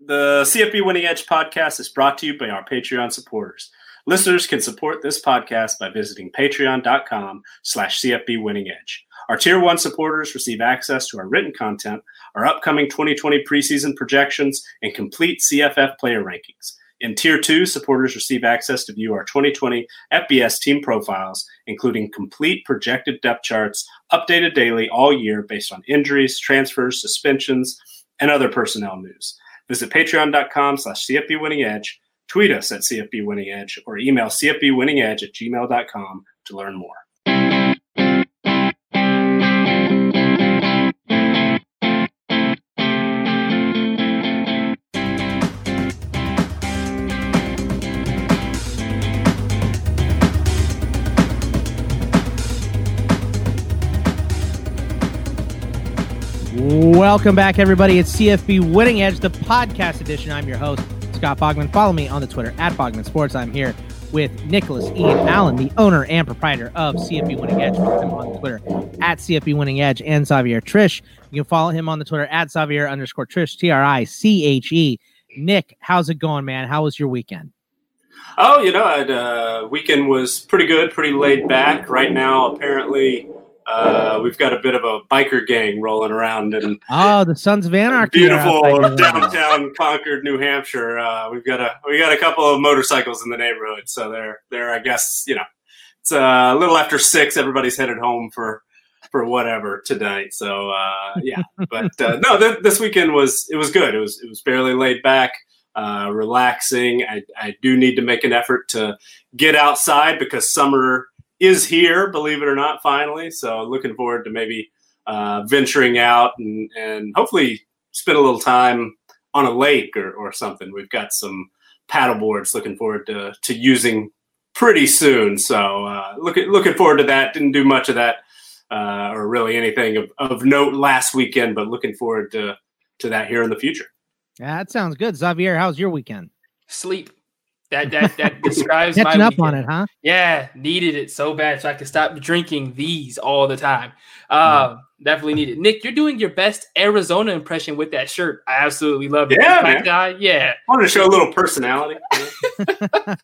The CFB Winning Edge podcast is brought to you by our Patreon supporters. Listeners can support this podcast by visiting patreon.com slash CFB Winning Edge. Our Tier 1 supporters receive access to our written content, our upcoming 2020 preseason projections, and complete CFF player rankings. In Tier 2, supporters receive access to view our 2020 FBS team profiles, including complete projected depth charts, updated daily all year based on injuries, transfers, suspensions, and other personnel news. Visit patreon.com slash CFB Winning Edge, tweet us at CFB Winning Edge, or email CFBWinningEdge at gmail.com to learn more. Welcome back, everybody. It's CFB Winning Edge, the podcast edition. I'm your host, Scott Bogman. Follow me on the Twitter at Bogman Sports. I'm here with Nicholas Ian Allen, the owner and proprietor of CFB Winning Edge. Follow him on Twitter at CFB Winning Edge and Xavier Triche. You can follow him on the Twitter at Xavier underscore Triche, T R I C H E. Nick, how's it going, man? How was your weekend? Oh, you know, uh, weekend was pretty good, pretty laid back. Right now, apparently, uh, we've got a bit of a biker gang rolling around and oh the Sons of Anarchy, beautiful downtown Concord, New Hampshire. Uh, we've got a we got a couple of motorcycles in the neighborhood, so they're they're I guess you know it's uh, a little after six. Everybody's headed home for for whatever tonight. So uh, yeah, but uh, no, th- this weekend was it was good. It was it was fairly laid back. Uh, relaxing. I, I do need to make an effort to get outside because summer is here, believe it or not, finally. So looking forward to maybe uh, venturing out and, and hopefully spend a little time on a lake or, or something. We've got some paddle boards looking forward to, to using pretty soon. So uh, looking looking forward to that. Didn't do much of that uh, or really anything of, of note last weekend, but looking forward to to that here in the future. Yeah, that sounds good. Xavier, how's your weekend? Sleep. That that that describes Catching my up weekend. on it, huh? Yeah, needed it so bad so I could stop drinking these all the time. Um, definitely needed. Nick, you're doing your best Arizona impression with that shirt. I absolutely love it. Yeah, Black man. guy. Yeah. I wanted to show a little personality.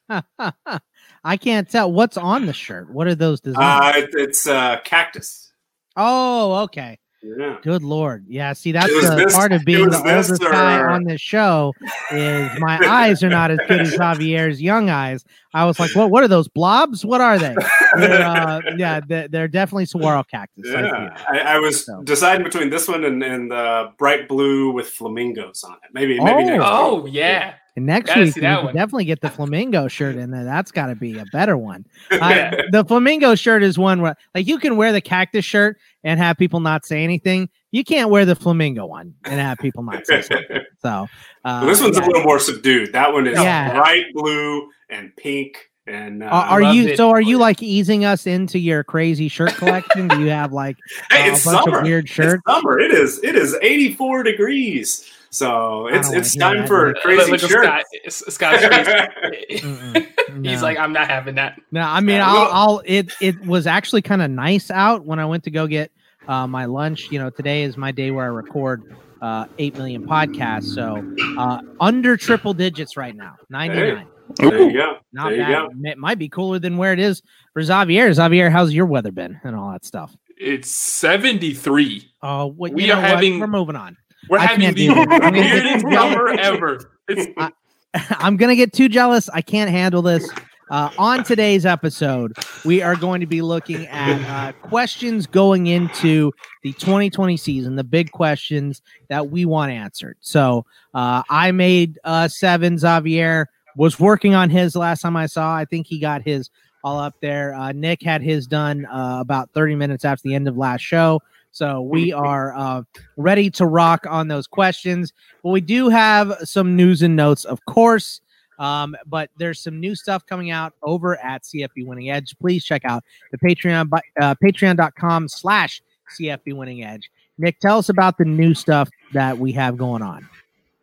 I can't tell what's on the shirt. What are those designs? Uh, it- it's uh, cactus. oh, okay. Yeah. Good lord. Yeah, see that's the this- part of being the this oldest guy on this show is my eyes are not as good as Javier's young eyes. I was like, what what are those blobs? What are they? They're, uh, yeah, they're, they're definitely saguaro cactus. I Yeah, feel. I, I was So. deciding between this one and, and the bright blue with flamingos on it. Maybe, maybe Oh. next. Oh yeah. And next Gotta week see we can definitely get the flamingo shirt in there. That's got to be a better one. week. I, the flamingo shirt is one where like you can wear the cactus shirt and have people not say anything. You can't wear the flamingo one and have people not say something. So uh, Well, this one's yeah. a little more subdued. That one is Yeah. bright blue and pink. And uh, Are, are you it. so? Are you like easing us into your crazy shirt collection? Do you have like hey, uh, it's a bunch summer. of weird It's shirts? summer. It is. It is 84 degrees. So it's it's time that, for Nick. crazy Look at shirts. Scott, S- Scott's face. He's like, I'm not having that. No, I mean, Yeah, I'll, I'll. It it was actually kind of nice out when I went to go get uh, my lunch. You know, today is my day where I record uh, eight million podcasts. So uh, under triple digits right now, ninety nine. There you go. Not there you bad. go. It might be cooler than where it is for Xavier. Xavier, how's your weather been and all that stuff? It's 73. Oh, what We you know are what? having- We're moving on. We're I having can't the do this. I'm gonna get weirdest too jealous. summer ever. It's, I'm gonna get too jealous. I can't handle this. Uh, on today's episode, we are going to be looking at uh, questions going into the 2020 season, the big questions that we want answered. So uh, I made uh, seven. Xavier was working on his last time I saw. I think he got his all up there. Uh, Nick had his done uh, about 30 minutes after the end of last show. So we are uh, ready to rock on those questions. But we do have some news and notes, of course. Um, but there's some new stuff coming out over at CFB Winning Edge. Please check out the Patreon, uh, patreon.com slash CFB Winning Edge. Nick, tell us about the new stuff that we have going on.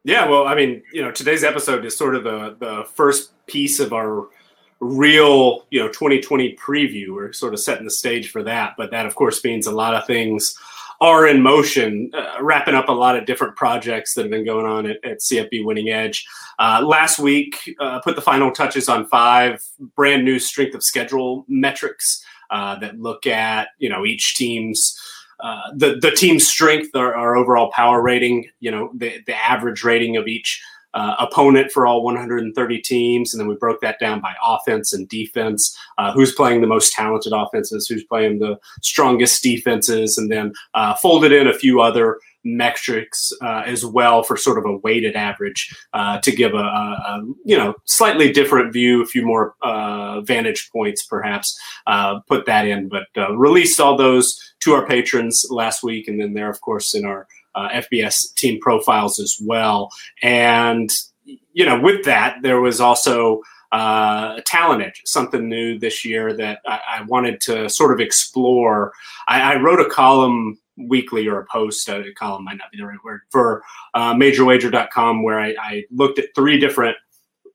Yeah, well, I mean, you know, today's episode is sort of the the first piece of our real, you know, 2020 preview. We're sort of setting the stage for that, but that of course means a lot of things are in motion, uh, wrapping up a lot of different projects that have been going on at, at CFB Winning Edge. Uh, last week, uh, put the final touches on five brand new strength of schedule metrics uh, that look at you know each team's. Uh, the the team's strength, our, our overall power rating, you know, the the average rating of each uh, opponent for all 130 teams, and then we broke that down by offense and defense. Uh, who's playing the most talented offenses? Who's playing the strongest defenses? And then uh, folded in a few other metrics uh, as well for sort of a weighted average uh, to give a, a, you know slightly different view, a few more uh, vantage points perhaps. put that in, but released all those to our patrons last week, and then there, of course, in our uh, FBS team profiles as well. And you know, with that, there was also uh, talent edge, something new this year that I, I wanted to sort of explore. I, I, wrote a column weekly or a post, a column might not be the right word, for uh, majorwager.com where I, I looked at three different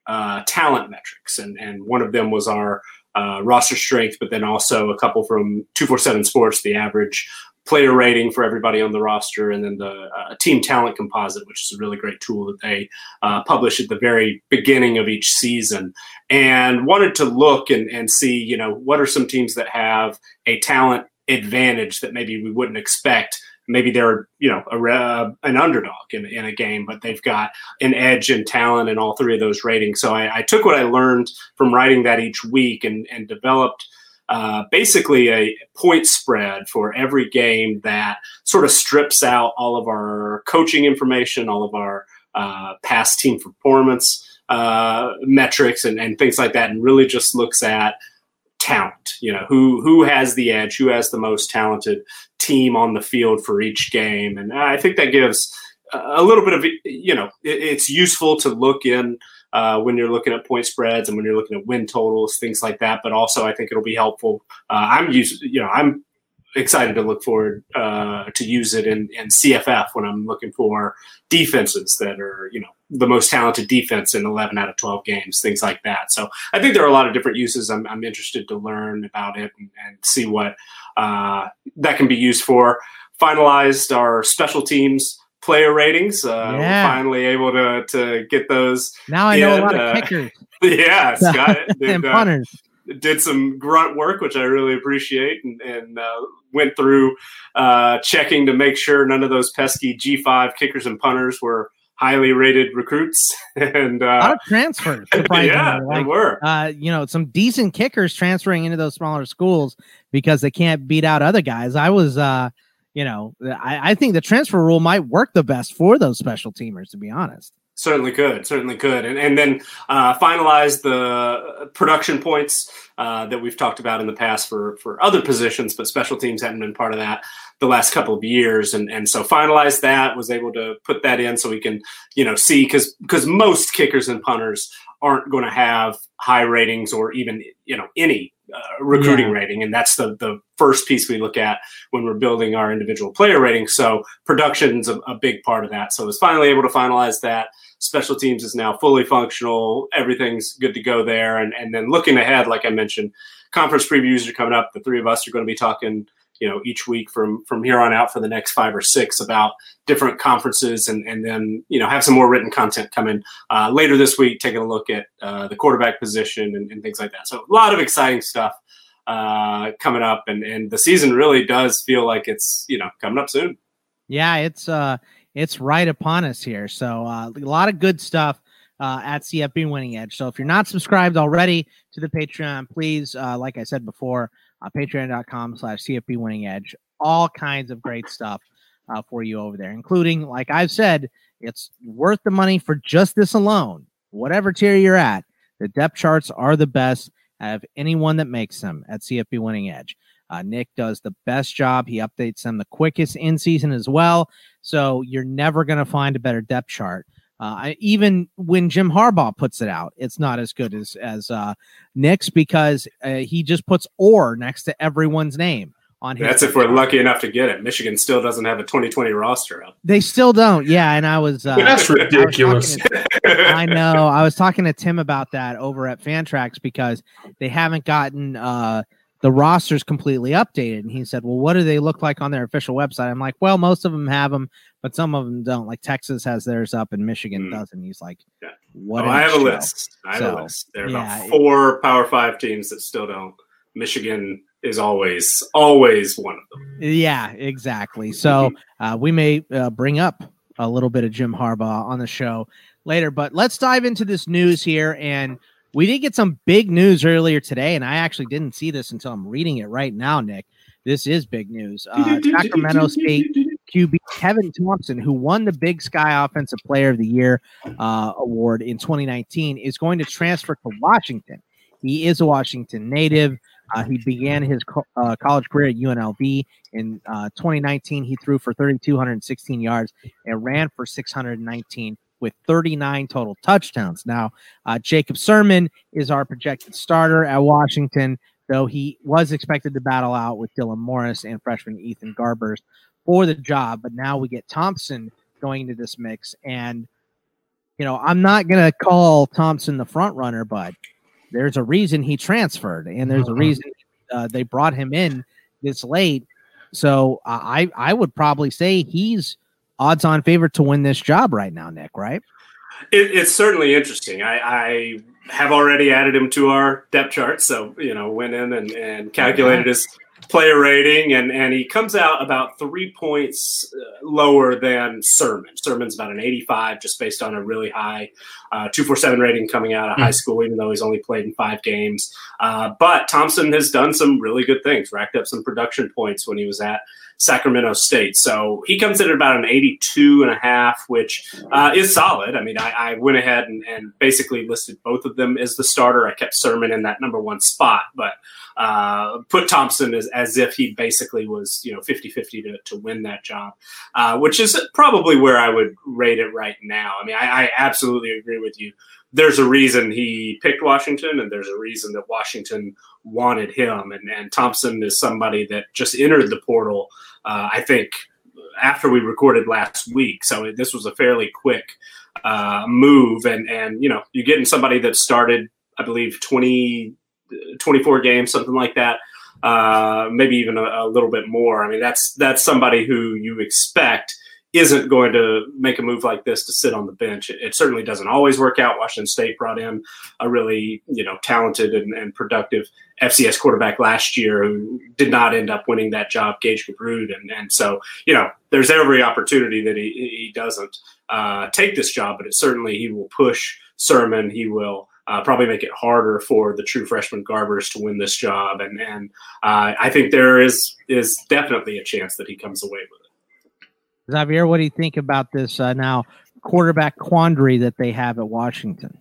uh, talent metrics, and, and one of them was our uh, roster strength, but then also a couple from 247 Sports, the average player rating for everybody on the roster, and then the uh, team talent composite, which is a really great tool that they uh, publish at the very beginning of each season. And wanted to look and, and see, you know, what are some teams that have a talent advantage that maybe we wouldn't expect. Maybe they're, you know, a, uh, an underdog in, in a game, but they've got an edge in talent in all three of those ratings. So I, I took what I learned from writing that each week and, and developed – uh, basically a point spread for every game that sort of strips out all of our coaching information, all of our uh, past team performance uh, metrics, and, and things like that, and really just looks at talent. You know, who who has the edge, who has the most talented team on the field for each game, and I think that gives a little bit of you know it's useful to look in uh, when you're looking at point spreads and when you're looking at win totals, things like that. But also, I think it'll be helpful. Uh, I'm used, you know, I'm excited to look forward uh, to use it in, in CFF when I'm looking for defenses that are, you know, the most talented defense in 11 out of 12 games, things like that. So I think there are a lot of different uses. I'm, I'm interested to learn about it and, and see what uh, that can be used for. Finalized our special teams player ratings. Uh, yeah. finally able to to get those. Now I in. know a lot of uh, kickers. yeah, Scott and uh, punters. Did some grunt work, which I really appreciate, and, and uh, went through uh, checking to make sure none of those pesky G5 kickers and punters were highly rated recruits and uh, a lot of transfers. yeah, like, they were. Uh, you know, some decent kickers transferring into those smaller schools because they can't beat out other guys. I was uh, you know, I, I think the transfer rule might work the best for those special teamers, to be honest. Certainly could, certainly could, and and then uh, finalize the production points uh, that we've talked about in the past for for other positions, but special teams hadn't been part of that the last couple of years, and and so finalized that was able to put that in so we can you know see because because most kickers and punters aren't going to have high ratings or even you know any uh, recruiting yeah. rating, and that's the the first piece we look at when we're building our individual player rating. So production's a, a big part of that. So I was finally able to finalize that. Special teams is now fully functional. Everything's good to go there. And and then looking ahead, like I mentioned, conference previews are coming up. The three of us are going to be talking you know each week from from here on out for the next five or six about different conferences and and then you know have some more written content coming uh, later this week taking a look at uh, the quarterback position and, and, things like that so a lot of exciting stuff uh, coming up and and the season really does feel like it's you know coming up soon yeah it's uh it's right upon us here so uh, a lot of good stuff uh, at CFB Winning Edge. So if you're not subscribed already to the Patreon, please, uh, like I said before, uh, patreon.com slash CFB Winning Edge. All kinds of great stuff uh, for you over there, including, like I've said, it's worth the money for just this alone. Whatever tier you're at, the depth charts are the best of anyone that makes them at CFB Winning Edge. Uh, Nick does the best job. He updates them the quickest in season as well. So you're never going to find a better depth chart. Uh, even when Jim Harbaugh puts it out, it's not as good as as uh, Nick's because uh, he just puts "or" next to everyone's name on his. That's if we're lucky enough to get it. Michigan still doesn't have a 2020 roster up. They still don't. Yeah, and I was. Uh, That's ridiculous. I, I know. I was talking to Tim about that over at Fantrax because they haven't gotten uh, the roster's completely updated. And he said, Well, what do they look like on their official website? I'm like, Well, most of them have them, but some of them don't. Like Texas has theirs up and Michigan mm. doesn't. He's like, yeah. What? Oh, I have show. a list. I have so, a list. There are yeah, about four Power Five teams that still don't. Michigan is always, always one of them. Yeah, exactly. So mm-hmm. uh, we may uh, bring up a little bit of Jim Harbaugh on the show later, but let's dive into this news here and we did get some big news earlier today, and I actually didn't see this until I'm reading it right now, Nick. This is big news. Uh, Sacramento State QB Kevin Thompson, who won the Big Sky Offensive Player of the Year uh, award in 2019, is going to transfer to Washington. He is a Washington native. Uh, he began his co- uh, college career at UNLV in uh, 2019. He threw for 3,216 yards and ran for 619 with 39 total touchdowns. Now, uh, Jacob Sirmon is our projected starter at Washington, though he was expected to battle out with Dylan Morris and freshman Ethan Garbers for the job. But now we get Thompson going into this mix. And, you know, I'm not going to call Thompson the front runner, but there's a reason he transferred, and there's a uh-huh. reason uh, they brought him in this late. So uh, I I would probably say he's odds on favorite to win this job right now, Nick, right? It, it's certainly interesting. I, I, have already added him to our depth chart. So, you know, went in and, and calculated his player rating, and, and he comes out about three points uh, lower than Sirmon. Sirmon's about an 85, just based on a really high uh, 247 rating coming out of mm-hmm. high school, even though he's only played in five games. Uh, but Thompson has done some really good things, racked up some production points when he was at Sacramento State. So he comes in at about an 82 and a half, which uh, is solid. I mean, I, I went ahead and, and, basically listed both of them as the starter. I kept Sirmon in that number one spot, but uh, put Thompson as, as if he basically was, you know, 50 50 to, to win that job, uh, which is probably where I would rate it right now. I mean, I, I absolutely agree with you there's a reason he picked Washington, and there's a reason that Washington wanted him. And, and Thompson is somebody that just entered the portal, uh, I think, after we recorded last week. So this was a fairly quick uh, move. And, and, you know, you're getting somebody that started, I believe, 20, 24 games, something like that. Uh, maybe even a, a little bit more. I mean, that's that's somebody who you expect isn't going to make a move like this to sit on the bench. It, it, certainly doesn't always work out. Washington State brought in a really, you know, talented and, and, productive FCS quarterback last year who did not end up winning that job, Gage Gubrud. And, and so, you know, there's every opportunity that he, he doesn't uh, take this job, but it certainly he will push Sirmon. He will uh, probably make it harder for the true freshman Garbers to win this job. And, and uh, I think there is, is definitely a chance that he comes away with it. Xavier, what do you think about this uh, now quarterback quandary that they have at Washington?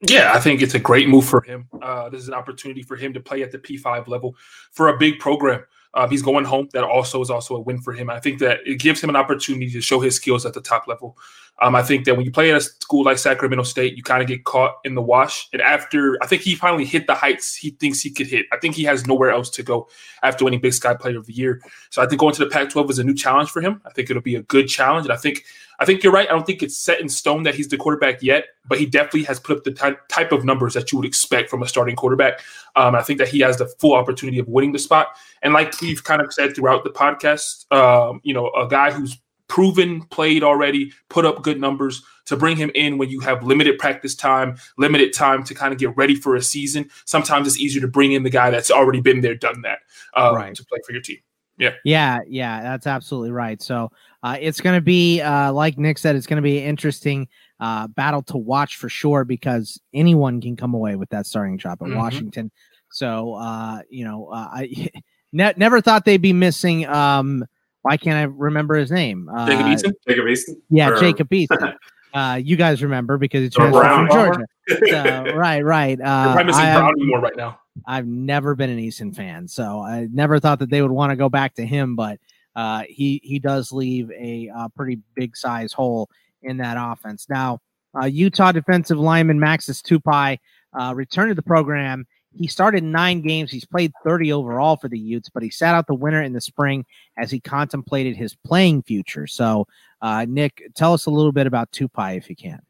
Yeah, I think it's a great move for him. Uh, this is an opportunity for him to play at the P5 level for a big program. Uh, he's going home. That also is also a win for him. I think that it gives him an opportunity to show his skills at the top level. Um, I think that when you play at a school like Sacramento State, you kind of get caught in the wash. And after, I think he finally hit the heights he thinks he could hit. I think he has nowhere else to go after winning Big Sky Player of the Year. So I think going to the Pac-12 is a new challenge for him. I think it'll be a good challenge. And I think, I think you're right. I don't think it's set in stone that he's the quarterback yet, but he definitely has put up the ty- type of numbers that you would expect from a starting quarterback. Um, I think that he has the full opportunity of winning the spot. And like we've kind of said throughout the podcast, um, you know, a guy who's proven, played already, put up good numbers to bring him in when you have limited practice time, limited time to kind of get ready for a season. Sometimes it's easier to bring in the guy that's already been there, done that uh, right. to play for your team. Yeah. Yeah. Yeah. That's absolutely right. So uh, it's going to be, uh, like Nick said, it's going to be an interesting uh, battle to watch for sure because anyone can come away with that starting job at mm-hmm. Washington. So, uh, you know, uh, I ne- never thought they'd be missing. Um, why can't I remember his name? Uh, Jacob Eason. Jacob Eason. Yeah, or... Jacob Eason. uh, you guys remember because he transferred from Georgia. so, right, right. Uh, You're missing Brown more right now. I've never been an Eason fan, so I never thought that they would want to go back to him. But uh, he he does leave a, a uh, pretty big size hole in that offense. Now, uh, Utah defensive lineman Maxs Tupai uh, returned to the program he started nine games. He's played 30 overall for the Utes, but he sat out the winter in the spring as he contemplated his playing future. So, uh, Nick, tell us a little bit about Tupai if you can.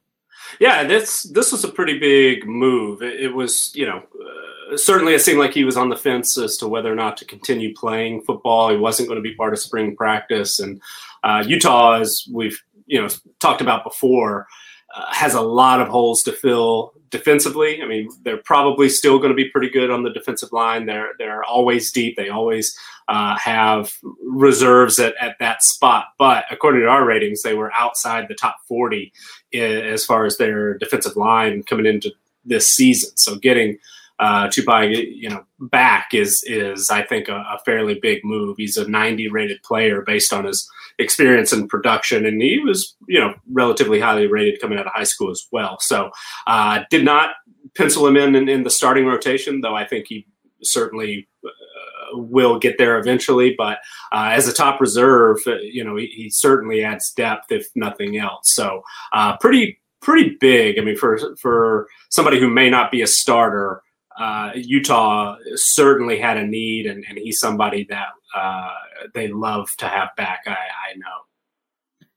Yeah, this this was a pretty big move. It, it was, you know, uh, certainly it seemed like he was on the fence as to whether or not to continue playing football. He wasn't going to be part of spring practice, and uh, Utah, as we've you know talked about before, uh, has a lot of holes to fill defensively. I mean, they're probably still going to be pretty good on the defensive line. They're they're always deep. They always uh, have reserves at, at that spot. But according to our ratings, they were outside the top 40 as far as their defensive line coming into this season. So getting uh, Tupai, you know, back is is I think a, a, fairly big move. He's a 90 rated player based on his experience and production, and he was you know relatively highly rated coming out of high school as well. So uh, did not pencil him in, in, in the starting rotation, though I think he certainly uh, will get there eventually. But uh, as a top reserve, uh, you know, he, he, certainly adds depth if nothing else. So uh, pretty pretty big. I mean, for for somebody who may not be a starter uh, Utah certainly had a need, and, and he's somebody that uh, they love to have back. I, I know.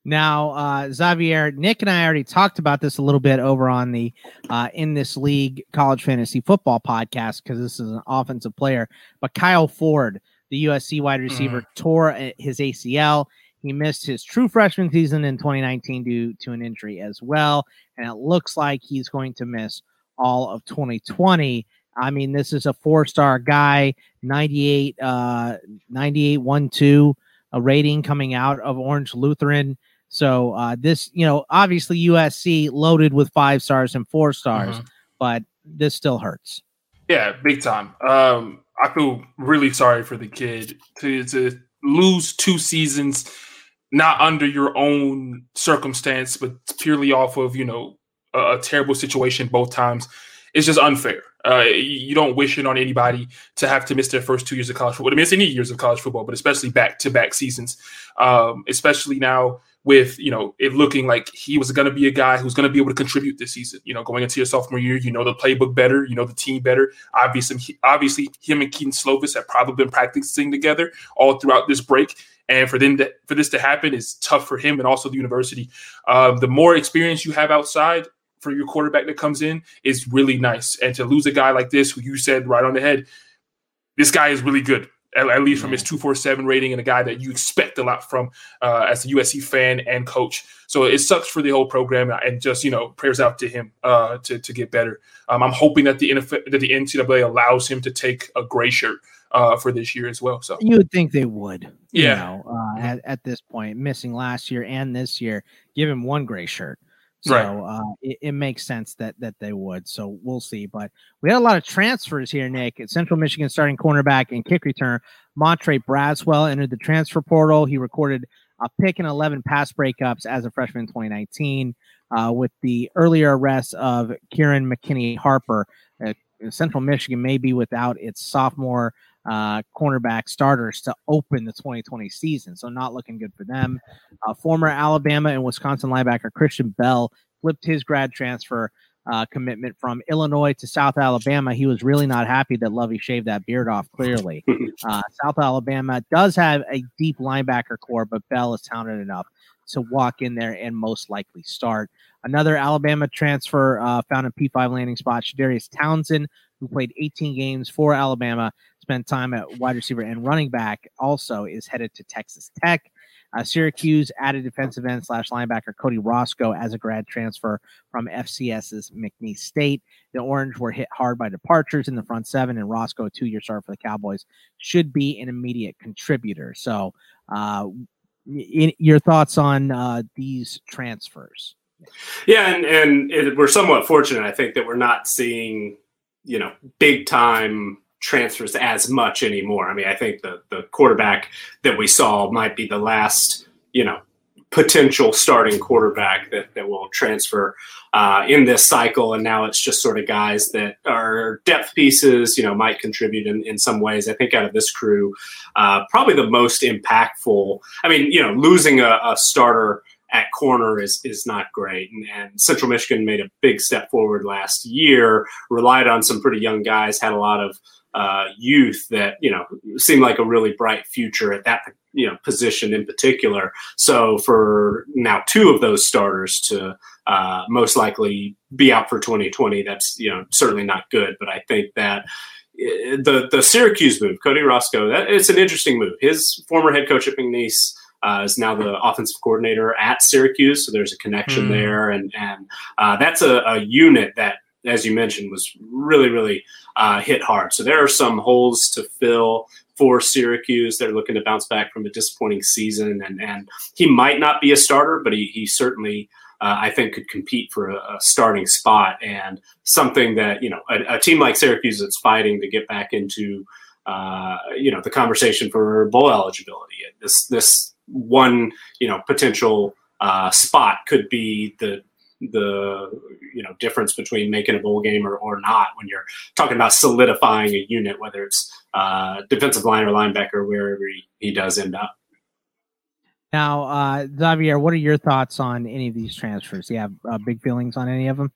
Now, uh, Xavier, Nick and I already talked about this a little bit over on the uh, In This League College Fantasy Football podcast because this is an offensive player. But Kyle Ford, the USC wide receiver, mm. tore his ACL. He missed his true freshman season in 2019 due to an injury as well. And it looks like he's going to miss all of 2020. I mean, this is a four star guy, 98, uh, 98, 1 2, a rating coming out of Orange Lutheran. So, uh, this, you know, obviously USC loaded with five stars and four stars, mm-hmm. but this still hurts. Yeah, big time. Um, I feel really sorry for the kid to, to lose two seasons, not under your own circumstance, but purely off of, you know, a, a terrible situation both times. It's just unfair. Uh, you don't wish it on anybody to have to miss their first two years of college football. I mean, it's any years of college football, but especially back to back seasons. Um, especially now with you know it looking like he was going to be a guy who's going to be able to contribute this season. You know, going into your sophomore year, you know the playbook better, you know the team better. Obviously, obviously, him and Kedon Slovis have probably been practicing together all throughout this break. And for them to, for this to happen is tough for him and also the university. Um, the more experience you have outside, for your quarterback that comes in is really nice. And to lose a guy like this, who you said right on the head, this guy is really good. At, at least from his 247 rating and a guy that you expect a lot from uh, as a USC fan and coach. So it sucks for the whole program and just, you know, prayers out to him uh, to, to get better. Um, I'm hoping that the, that the NCAA allows him to take a gray shirt uh, for this year as well. So you would think they would, yeah. You know, uh, at, at this point, missing last year and this year, give him one gray shirt. So right. uh, it, it, makes sense that that they would. So we'll see. But we had a lot of transfers here, Nick. At Central Michigan starting cornerback and kick return, Montre Braswell entered the transfer portal. He recorded a pick and 11 pass breakups as a freshman in 2019. Uh, with the earlier arrest of Kyron McKinnie-Harper, uh, Central Michigan may be without its sophomore uh, cornerback starters to open the 2020 season. So not looking good for them. Uh, former Alabama and Wisconsin linebacker Christian Bell flipped his grad transfer uh, commitment from Illinois to South Alabama. He was really not happy that Lovie shaved that beard off. Clearly, uh, South Alabama does have a deep linebacker core, but Bell is talented enough to walk in there and most likely start. Another Alabama transfer uh, found a P5 landing spot, Chadarius Townsend, who played 18 games for Alabama, spent time at wide receiver and running back, also is headed to Texas Tech. Uh, Syracuse added defensive end slash linebacker Cody Roscoe as a grad transfer from FCS's McNeese State. The Orange were hit hard by departures in the front seven, and Roscoe, two year start for the Cowboys, should be an immediate contributor. So, uh, in, your thoughts on uh, these transfers? Yeah, and, and it, we're somewhat fortunate, I think, that we're not seeing, you know, big time transfers as much anymore. I mean, I think the the quarterback that we saw might be the last, you know, potential starting quarterback that, that will transfer uh, in this cycle. And now it's just sort of guys that are depth pieces, you know, might contribute in, in some ways. I think out of this crew, uh, probably the most impactful. I mean, you know, losing a, a starter at corner is is not great. And, and, Central Michigan made a big step forward last year, relied on some pretty young guys, had a lot of uh, youth that you know seemed like a really bright future at that you know position in particular. So for now, two of those starters to uh, most likely be out for 2020, that's you know certainly not good. But I think that eh, the the Syracuse move, Cody Roscoe, that it's an interesting move. His former head coach at McNeese uh, is now the offensive coordinator at Syracuse, so there's a connection mm. there, and and uh, that's a, a, unit that, as you mentioned, was really really uh, hit hard. So there are some holes to fill for Syracuse. They're looking to bounce back from a disappointing season, and and he might not be a starter, but he he certainly. Uh, I think could compete for a, a, starting spot and something that you know a, a, team like Syracuse that's fighting to get back into uh, you know the conversation for bowl eligibility. This this one you know potential uh, spot could be the the you know difference between making a bowl game or, or not when you're talking about solidifying a unit whether it's uh, defensive line or linebacker wherever he, he does end up. Now uh, xavier what are your thoughts on any of these transfers? Do you have uh, big feelings on any of them?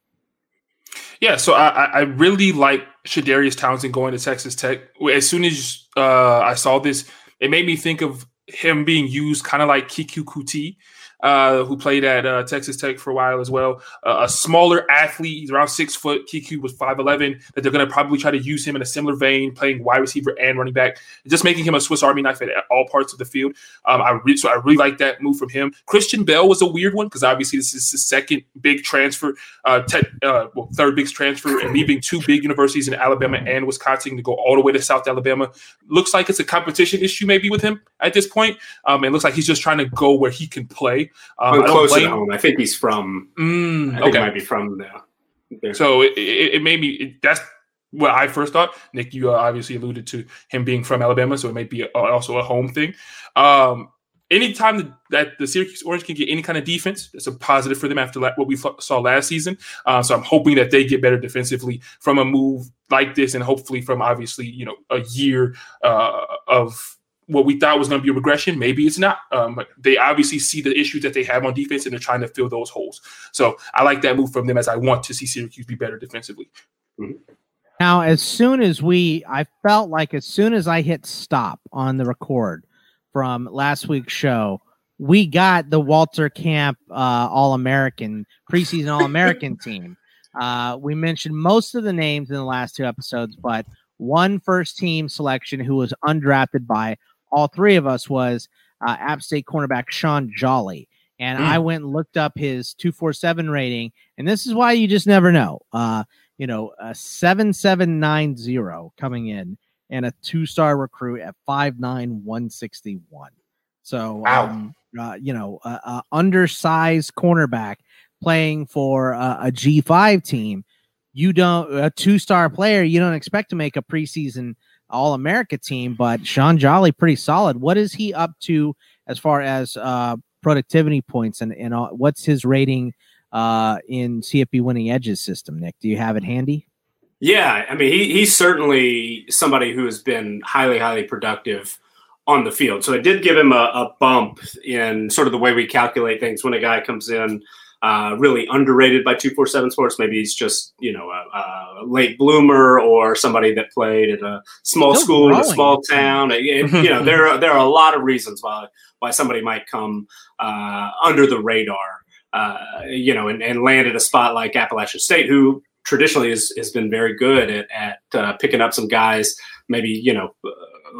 Yeah, so I, I really like Chadarius Townsend going to Texas Tech. As soon as uh, I saw this, it made me think of him being used kind of like Keke Coutee uh, who played at uh, Texas Tech for a while as well. Uh, a smaller athlete, he's around six foot. Keke was five eleven. That they're going to probably try to use him in a similar vein, playing wide receiver and running back, just making him a Swiss Army knife at, all parts of the field. Um, I re- so I really like that move from him. Christian Bell was a weird one because obviously this is his second big transfer, uh, te- uh, well, third big transfer, and leaving two big universities in Alabama and Wisconsin to go all the way to South Alabama. Looks like it's a competition issue maybe with him at this point. Um, it looks like he's just trying to go where he can play. Um, close blame... home. I think he's from. Mm, I think okay. he might be from there. So it, it, it made me. It, that's what I first thought. Nick, you uh, obviously alluded to him being from Alabama, so it might be a, also a home thing. Um, anytime that, that the Syracuse Orange can get any kind of defense, that's a positive for them after la- what we f- saw last season. Uh, so I'm hoping that they get better defensively from a move like this, and hopefully from obviously you know a year uh, of what we thought was going to be a regression. Maybe it's not. Um, but they obviously see the issues that they have on defense and they're trying to fill those holes. So I like that move from them as I want to see Syracuse be better defensively. Mm-hmm. Now, as soon as we, I felt like as soon as I hit stop on the record from last week's show, we got the Walter Camp uh, All American preseason All American team. Uh, we mentioned most of the names in the last two episodes, but one first team selection who was undrafted by all three of us was uh, App State cornerback Shaun Jolly. And mm. I went and looked up his 247 rating. And this is why you just never know. Uh, you know, a 7790 coming in and a two star recruit at 59161. So, wow. um, uh, you know, a, undersized cornerback playing for a, a G5 team. You don't, a two star player, you don't expect to make a preseason all America team, but Shaun Jolly pretty solid. What is he up to as far as uh, productivity points and and all, what's his rating uh, in CFB winning edges system? Nick, do you have it handy? Yeah, I mean he, he's certainly somebody who has been highly highly productive on the field. So it did give him a, a bump in sort of the way we calculate things when a guy comes in uh, really underrated by 247 Sports. Maybe he's just, you know, a, a late bloomer or somebody that played at a small Still school growing. in a small town. you know, there are, there are a lot of reasons why, why somebody might come uh, under the radar, uh, you know, and, and land at a spot like Appalachian State, who traditionally has, has been very good at, at uh, picking up some guys, maybe, you know,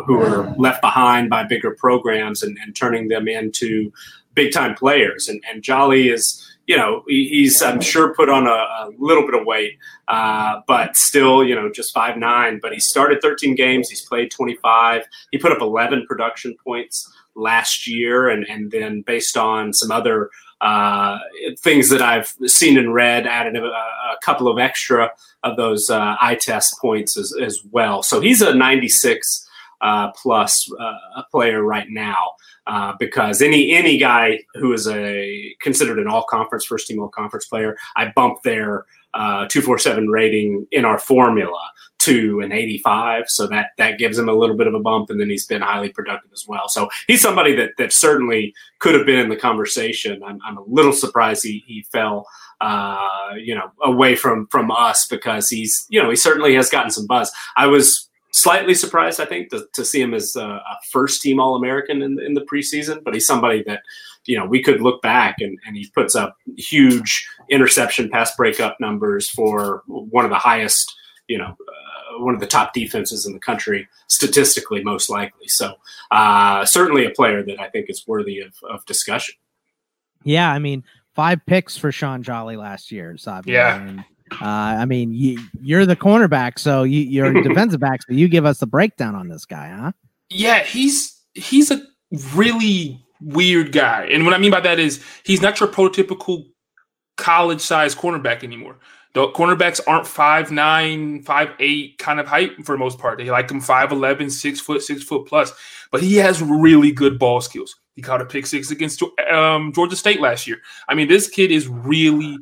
who are left behind by bigger programs and, and turning them into big time players. And, and Jolly is, you know, he's I'm sure put on a, a little bit of weight, uh, but still, you know, just five nine. But he started 13 games. He's played 25. He put up 11 production points last year, and and then based on some other uh, things that I've seen and read, added a, a couple of extra of those uh, eye test points as, as well. So he's a 96 uh, plus uh, player right now. Uh, because any any guy who is a considered an all conference first team all conference player, I bump their uh, two four seven rating in our formula to an 85 so that that gives him a little bit of a bump and then he's been highly productive as well. So he's somebody that that certainly could have been in the conversation. I'm, I'm a little surprised he, he fell uh, you know away from from us because he's you know he certainly has gotten some buzz. I was slightly surprised i think to, to see him as a, a first team all-american in, in the preseason but he's somebody that you know we could look back and, and he puts up huge interception pass breakup numbers for one of the highest you know uh, one of the top defenses in the country statistically, most likely. So uh, certainly a player that I think is worthy of, of discussion. Yeah, I mean, five picks for Shaun Jolly last year. Xavier. Yeah. And, uh, I mean, you, you're the cornerback, so you, you're defensive back, so you give us the breakdown on this guy, huh? Yeah, he's he's a really weird guy, and what I mean by that is he's not your prototypical college size cornerback anymore. The cornerbacks aren't five nine, five eight kind of height for the most part. They like him 5'11, six foot, six foot plus. But he has really good ball skills. He caught a pick six against um, Georgia State last year. I mean, this kid is really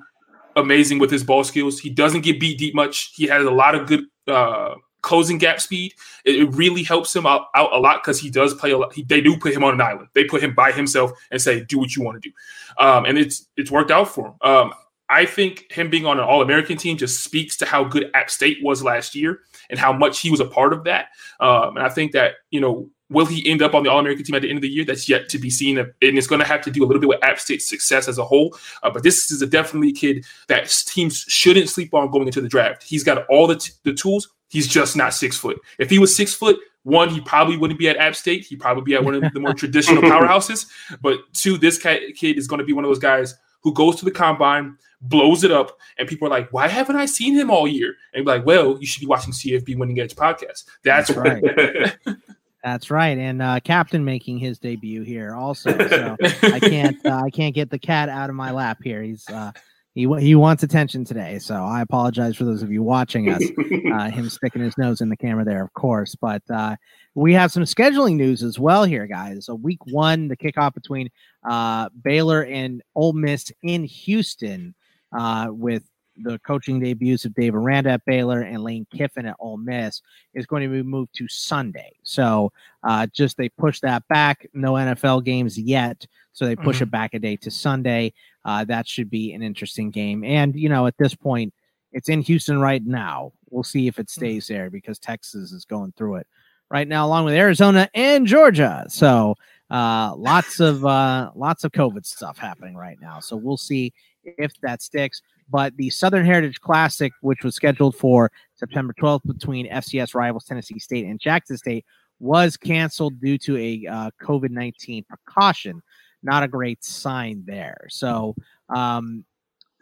amazing with his ball skills. He doesn't get beat deep much. He has a lot of good uh, closing gap speed. It, it really helps him out, out a lot because he does play a lot. He, they do put him on an island. They put him by himself and say, "Do what you want to do," um, and it's it's worked out for him. Um, I think him being on an All American team just speaks to how good App State was last year and how much he was a part of that. Um, and I think that, you know, will he end up on the All American team at the end of the year? That's yet to be seen. And it's going to have to do a little bit with App State's success as a whole. Uh, but this is a definitely a kid that teams shouldn't sleep on going into the draft. He's got all the, t- the tools. He's just not six foot. If he was six foot, one, he probably wouldn't be at App State. He'd probably be at one of the more traditional powerhouses. But two, this kid is going to be one of those guys who goes to the combine, blows it up, and people are like, "Why haven't I seen him all year?" And be like, "Well, you should be watching CFB Winning Edge podcast." That's, That's right. That's right, and uh, Captain making his debut here also. So I can't uh, I can't get the cat out of my lap here. He's uh, he he wants attention today, so I apologize for those of you watching us. Uh, him sticking his nose in the camera there, of course. But uh, we have some scheduling news as well here, guys. So week one, the kickoff between uh, Baylor and Ole Miss in Houston, uh, with the coaching debuts of Dave Aranda at Baylor and Lane Kiffin at Ole Miss is going to be moved to Sunday. So uh, just they push that back. No NFL games yet, so they push Mhm. it back a day to Sunday. Uh, that should be an interesting game. And you know, at this point, it's in Houston right now. We'll see if it stays there because Texas is going through it right now, along with Arizona and Georgia. So uh, lots of uh, lots of COVID stuff happening right now. So we'll see if that sticks. But the Southern Heritage Classic, which was scheduled for September 12th between FCS rivals Tennessee State and Jackson State, was canceled due to a uh, COVID 19 precaution. Not a great sign there. So, um,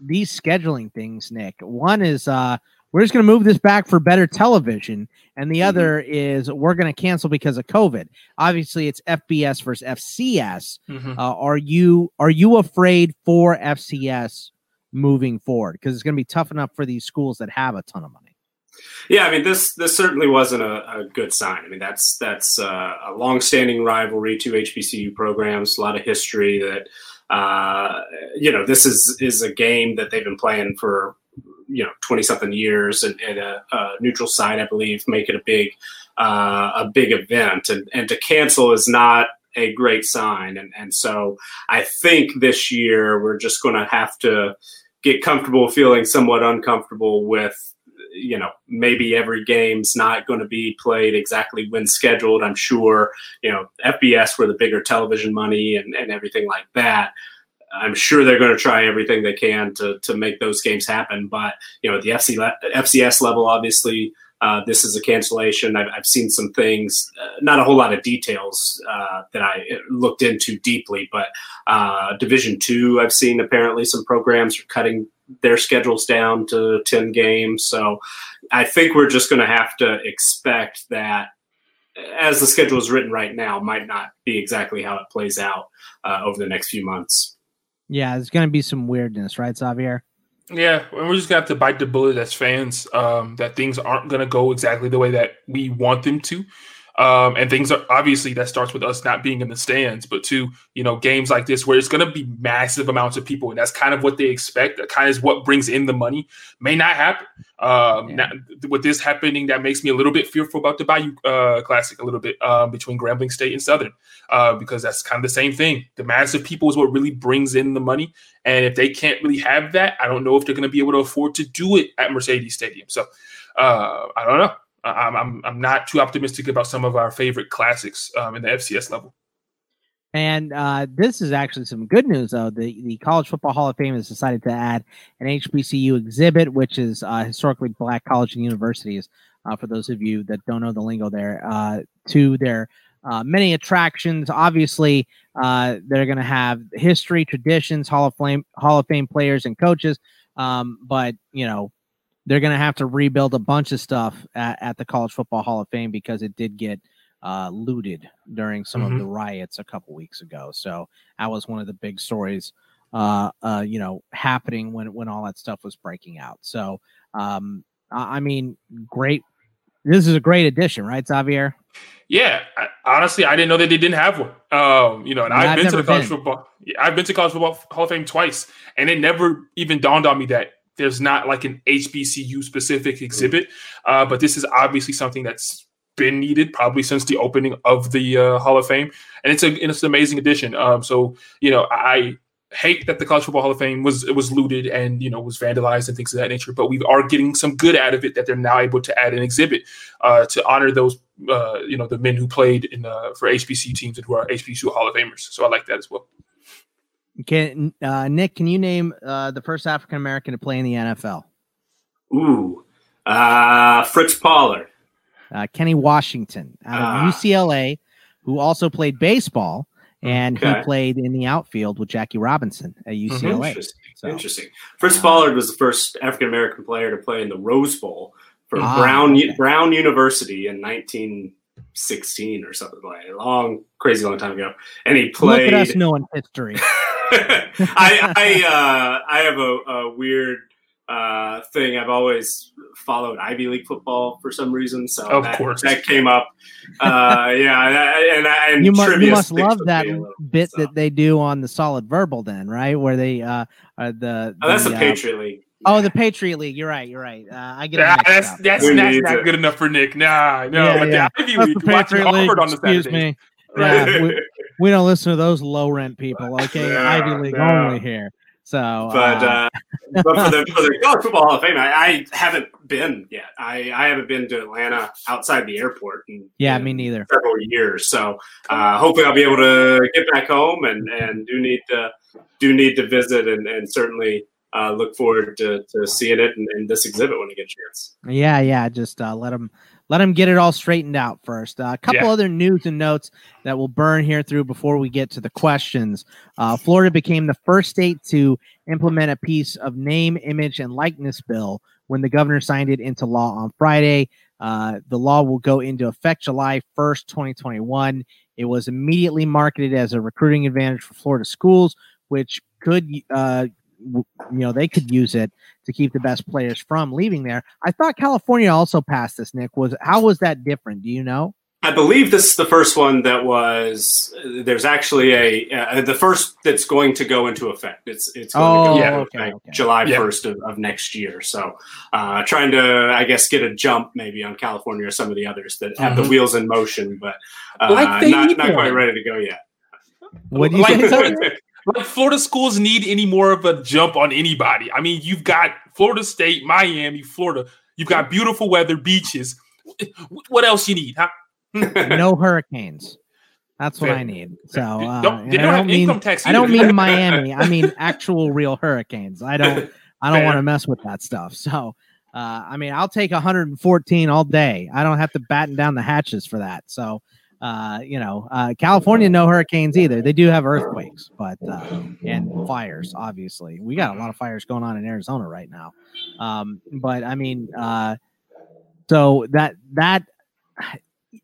these scheduling things, Nick, one is uh, we're just going to move this back for better television, and the other is we're going to cancel because of COVID. Obviously, it's FBS versus FCS. Mhm. Uh, are you are you afraid for FCS moving forward because it's going to be tough enough for these schools that have a ton of money? Yeah, I mean this this certainly wasn't a, a good sign. I mean that's that's uh, a longstanding rivalry, two HBCU programs, a lot of history. That uh, you know this is is a game that they've been playing for you know twenty something years, and, and a, a neutral site, I believe, make it a big uh, a big event, and and to cancel is not a great sign. And and so I think this year we're just going to have to get comfortable feeling somewhat uncomfortable with you know maybe every game's not going to be played exactly when scheduled. I'm sure you know fbs for the bigger television money and, and everything like that. I'm sure they're going to try everything they can to, to make those games happen but you know at the FC, fcs level obviously uh, this is a cancellation I've, I've seen some things uh, not a whole lot of details uh, that i looked into deeply but uh, division two i've seen apparently some programs are cutting their schedules down to 10 games. So I think we're just going to have to expect that as the schedule is written right now, might not be exactly how it plays out uh, over the next few months. Yeah, there's going to be some weirdness, right, Xavier? Yeah, and we're just gonna have to bite the bullet as fans um, that things aren't gonna go exactly the way that we want them to. Um, and things are obviously that starts with us not being in the stands, but to you know games like this where it's going to be massive amounts of people, and that's kind of what they expect. That kind of is what brings in the money. May not happen. Um, yeah. now, with this happening, that makes me a little bit fearful about the Bayou uh, Classic a little bit um, between Grambling State and Southern, uh, because that's kind of the same thing. The massive people is what really brings in the money, and if they can't really have that, I don't know if they're going to be able to afford to do it at Mercedes Stadium. So uh, I don't know. I'm, I'm I'm not too optimistic about some of our favorite classics um, in the FCS level. And uh, this is actually some good news, though. The the College Football Hall of Fame has decided to add an HBCU exhibit, which is uh, historically black college and universities. Uh, for those of you that don't know the lingo, there uh, to their uh, many attractions. Obviously, uh, they're going to have history, traditions, Hall of Fame, Hall of Fame players and coaches. Um, but you know, they're going to have to rebuild a bunch of stuff at, at, the College Football Hall of Fame because it did get uh, looted during some mm-hmm. of the riots a couple weeks ago. So that was one of the big stories, uh, uh, you know, happening when when all that stuff was breaking out. So, um, I mean, great. This is a great addition, right, Xavier? Yeah, I, honestly, I didn't know that they didn't have one. Um, you know, and yeah, I've, been to the college been. football. I've been to college football Hall of Fame twice, and it never even dawned on me that there's not like an HBCU specific exhibit, uh, but this is obviously something that's been needed probably since the opening of the uh, Hall of Fame, and it's a it's an amazing addition. Um, so you know, I hate that the College Football Hall of Fame was it was looted and you know was vandalized and things of that nature, but we are getting some good out of it that they're now able to add an exhibit uh, to honor those uh, you know the men who played in uh, for HBCU teams and who are HBCU Hall of Famers. So I like that as well. Can uh, Nick? Can you name uh, the first African American to play in the NFL? Ooh, uh, Fritz Pollard, uh, Kenny Washington out of UCLA, ah. who also played baseball and okay. he played in the outfield with Jackie Robinson at UCLA. Mm-hmm. Interesting. So, Interesting. Fritz Pollard was the first African American player to play in the Rose Bowl for ah, Brown okay. Brown University in 1916 or something like a long, crazy long time ago. And he played. Look at us knowing history. I I, uh, I have a, a weird uh, thing. I've always followed Ivy League football for some reason, so of that, course that came up. Uh, yeah, and, and you must, you must love that bit so. that they do on the Solid Verbal, then, right? Where they uh, the, the oh, that's the uh, Patriot League. Oh, the Patriot League. You're right. You're right. Uh, I get nah, that's that's, that's, that's not good enough for Nick. Nah, no. Yeah, but yeah. the Ivy League, the Patriot League. On the excuse me. Yeah, we, we, don't listen to those low rent people. Okay, no, Ivy League no. only here. So, but uh, uh, but for the for the college football Hall of Fame, I, I, haven't been yet. I, I haven't been to Atlanta outside the airport. In, yeah, in me neither. Several years. So uh, hopefully, I'll be able to get back home and and do need to do need to visit and and certainly uh, look forward to, to seeing it in, in, this exhibit when we get a chance. Yeah, yeah. Just uh, let them let them get it all straightened out first. Uh, a couple yeah. other news and notes that will burn here through before we get to the questions. Uh, Florida became the first state to implement a piece of name, image, and likeness bill when the governor signed it into law on Friday. Uh, the law will go into effect July 1st, 2021. It was immediately marketed as a recruiting advantage for Florida schools, which could uh, you know they could use it to keep the best players from leaving there. I thought California also passed this. Nick was how was that different? Do you know? I believe this is the first one that was. There's actually a uh, the first that's going to go into effect. It's it's going oh, to go oh, okay, okay. July first of, of, next year. So, uh, trying to I guess get a jump maybe on California or some of the others that have mm-hmm. the wheels in motion, but uh, like not not quite ready to go yet. What do you like, like Florida schools need any more of a jump on anybody. I mean, you've got Florida State, Miami, Florida. You've got beautiful weather, beaches. What else you need, huh? no hurricanes. That's what I need. So uh, don't, don't I don't mean I don't mean Miami. I mean actual real hurricanes. I don't I don't want to mess with that stuff. So uh, I mean I'll take 114 all day. I don't have to batten down the hatches for that. So uh, you know, uh, California, no hurricanes either. They do have earthquakes, but uh, and fires. Obviously, we got a lot of fires going on in Arizona right now. Um, but I mean, uh, so that that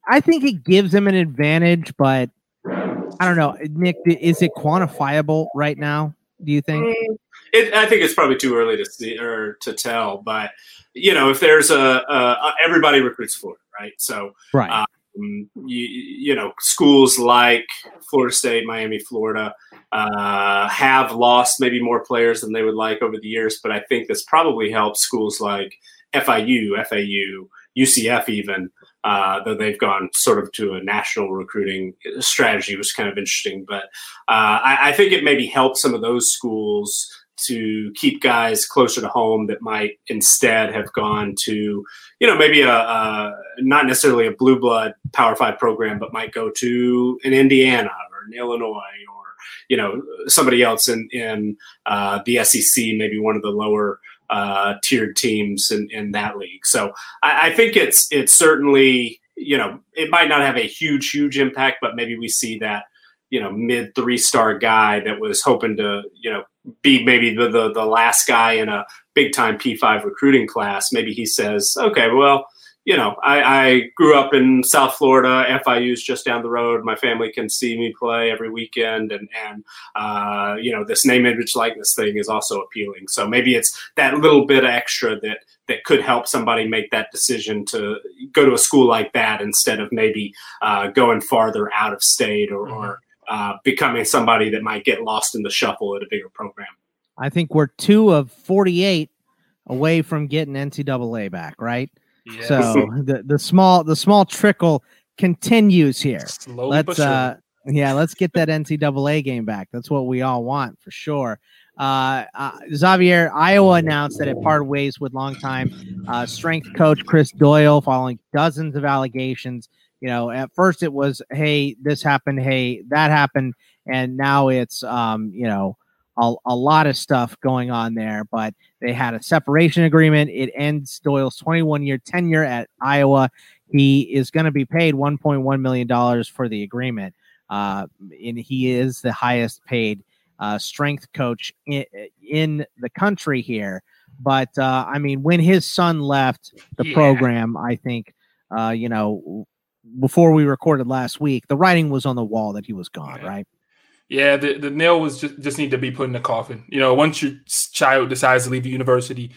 I think it gives them an advantage, but I don't know, Nick. Is it quantifiable right now? Do you think? Mm, it, I think it's probably too early to see or to tell, but you know, if there's a, a everybody recruits for it, right? So right. Uh, you, you, know, schools like Florida State, Miami, Florida uh, have lost maybe more players than they would like over the years, but I think this probably helps schools like FIU, FAU, UCF, even uh, though they've gone sort of to a national recruiting strategy, was kind of interesting. But uh, I, I think it maybe helps some of those schools to keep guys closer to home that might instead have gone to, you know, maybe a, a, not necessarily a blue blood Power Five program, but might go to an Indiana or an Illinois or you know somebody else in in uh, the SEC, maybe one of the lower uh, tiered teams in, in that league. So I, I think it's it's certainly you know it might not have a huge huge impact, but maybe we see that you know mid three star guy that was hoping to you know be maybe the, the, the last guy in a big time P5 recruiting class. Maybe he says, okay, well, you know, I, I grew up in South Florida. FIU's just down the road. My family can see me play every weekend, and and uh, you know, this name, image, likeness thing is also appealing. So maybe it's that little bit extra that that could help somebody make that decision to go to a school like that instead of maybe uh, going farther out of state or, mm-hmm. or uh, becoming somebody that might get lost in the shuffle at a bigger program. I think we're two of 48 away from getting NCAA back, right? Yes. So the, the small the small trickle continues here. Slowly let's uh yeah, let's get that NCAA game back. That's what we all want for sure. Uh, uh, Xavier, Iowa announced that it parted ways with longtime uh, strength coach Chris Doyle following dozens of allegations you know, at first it was, hey, this happened, hey, that happened, and now it's, um, you know, a, a lot of stuff going on there. But they had a separation agreement. It ends Doyle's 21 year tenure at Iowa. He is going to be paid 1.1 million dollars for the agreement, uh, and he is the highest paid uh, strength coach in, in the country here. But uh, I mean, when his son left the yeah. program, I think uh, you know before we recorded last week, the writing was on the wall that he was gone, yeah. right? Yeah, the, the nail was just just need to be put in the coffin. You know, once your child decides to leave the university,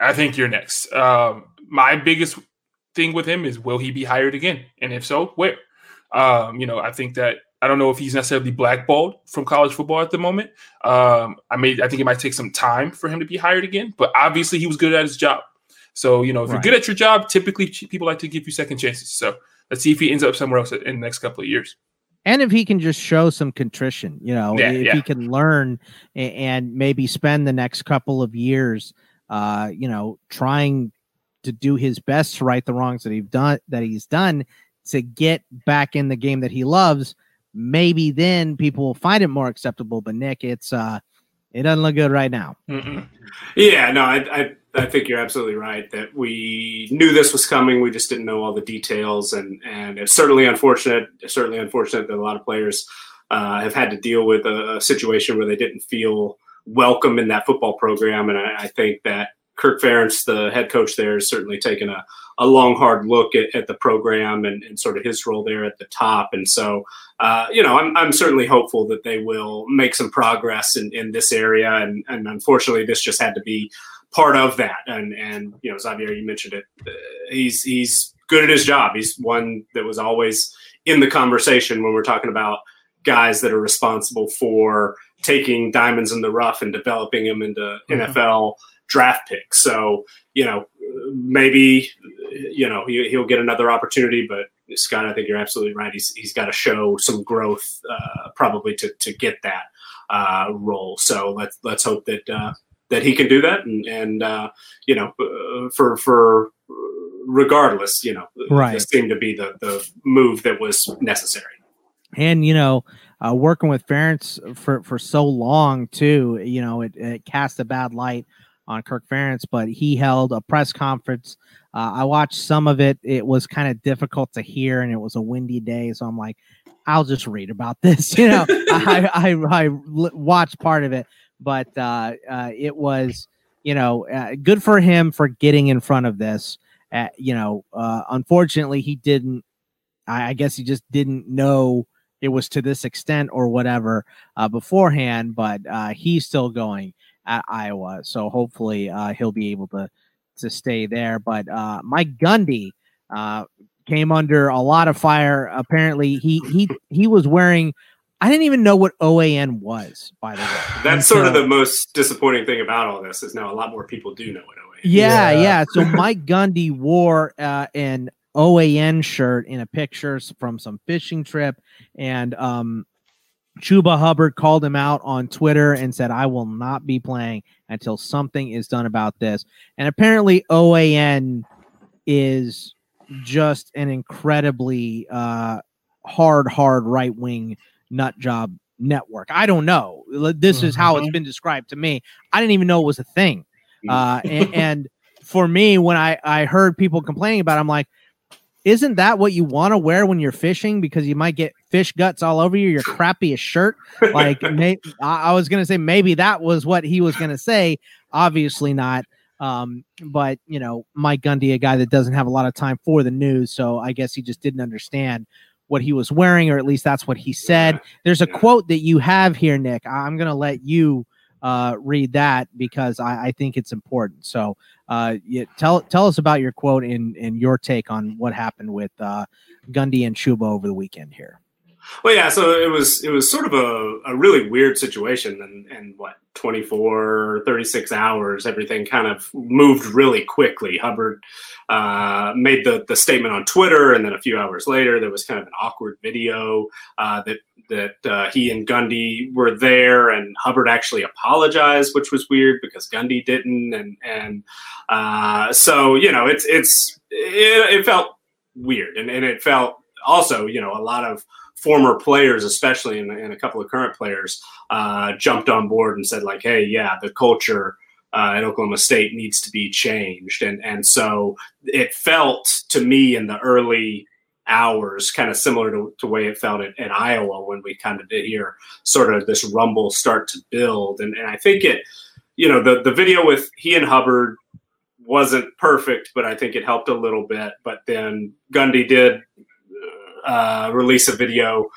I think you're next. Um, my biggest thing with him is will he be hired again, and if so, where? Um, you know, I think that I don't know if he's necessarily blackballed from college football at the moment. Um, I may I think it might take some time for him to be hired again, but obviously he was good at his job. So you know, if right. you're good at your job, typically people like to give you second chances. So Let's see if he ends up somewhere else in the next couple of years. And if he can just show some contrition, you know, yeah, if yeah. he can learn and maybe spend the next couple of years, uh, you know, trying to do his best to right the wrongs that he's done that he's done to get back in the game that he loves, maybe then people will find it more acceptable. But Nick, it's uh it doesn't look good right now. Mm-mm. Yeah, no, I, I I think you're absolutely right that we knew this was coming. We just didn't know all the details, and and it's certainly unfortunate. Certainly unfortunate that a lot of players uh, have had to deal with a, a, situation where they didn't feel welcome in that football program. And I, I think that Kirk Ferentz, the head coach there, has certainly taken a, a long, hard look at, at the program and, and, sort of his role there at the top. And so, uh, you know, I'm, I'm certainly hopeful that they will make some progress in, in this area. And, and unfortunately, this just had to be part of that. And and you know, Xavier, you mentioned it. Uh, he's he's good at his job. He's one that was always in the conversation when we're talking about guys that are responsible for taking diamonds in the rough and developing them into mm-hmm. NFL draft picks. So you know, maybe you know he, will get another opportunity, but. Scott, I think you're absolutely right. He's he's got to show some growth, uh, probably to to get that uh, role. So let's let's hope that uh, that he can do that, and and uh, you know, uh, for for regardless, you know, right. this seemed to be the the move that was necessary. And you know, uh, working with Ferentz for for so long too, you know, it, it cast a bad light on Kirk Ferentz, but he held a press conference. Uh, I watched some of it. It was kind of difficult to hear, and it was a windy day, so I'm like, I'll just read about this. You know, I, I I watched part of it, but uh, uh, it was you know uh, good for him for getting in front of this. Uh, you know, uh, unfortunately, he didn't. I, I, guess he just didn't know it was to this extent or whatever uh, beforehand. But he's still going at Iowa, so hopefully he'll be able to to stay there. But Mike Gundy came under a lot of fire. Apparently, he he he was wearing. I didn't even know what OAN was. By the way, That's And sort of the most disappointing thing about all this is now a lot more people do know what OA is. Yeah, Yeah. yeah. So Mike Gundy wore uh, an OAN shirt in a picture from some fishing trip, and um, Chuba Hubbard called him out on Twitter and said, "I will not be playing until something is done about this." And apparently, OAN is just an incredibly uh, hard, hard right wing nut job network. I don't know. This is how it's been described to me. I didn't even know it was a thing. Uh, and, and for me, when I, I heard people complaining about it, I'm like, isn't that what you want to wear when you're fishing? Because you might get fish guts all over you, your crappiest shirt. Like, may, I, I was going to say maybe that was what he was going to say. Obviously not. Um, but you know, Mike Gundy, a guy that doesn't have a lot of time for the news, so I guess he just didn't understand what he was wearing, or at least that's what he said. There's a quote that you have here, Nick. I'm going to let you uh, read that because I, I think it's important. So, uh, yeah, tell tell us about your quote and and your take on what happened with uh, Gundy and Chuba over the weekend here. Well, yeah. So it was it was sort of a, a really weird situation, and and what 24, 36 hours, everything kind of moved really quickly. Hubbard uh, made the the statement on Twitter, and then a few hours later, there was kind of an awkward video uh, that that uh, he and Gundy were there, and Hubbard actually apologized, which was weird because Gundy didn't, and and uh, so you know it's it's it, it felt weird, and, and it felt also you know a lot of former players, especially and, and a couple of current players, uh, jumped on board and said like, "Hey, yeah, the culture uh, at Oklahoma State needs to be changed," and and so it felt to me in the early hours kind of similar to the way it felt at, Iowa when we kind of did hear sort of this rumble start to build, and and I think it, you know, the the video with he and Hubbard wasn't perfect, but I think it helped a little bit. But then Gundy did uh, release a video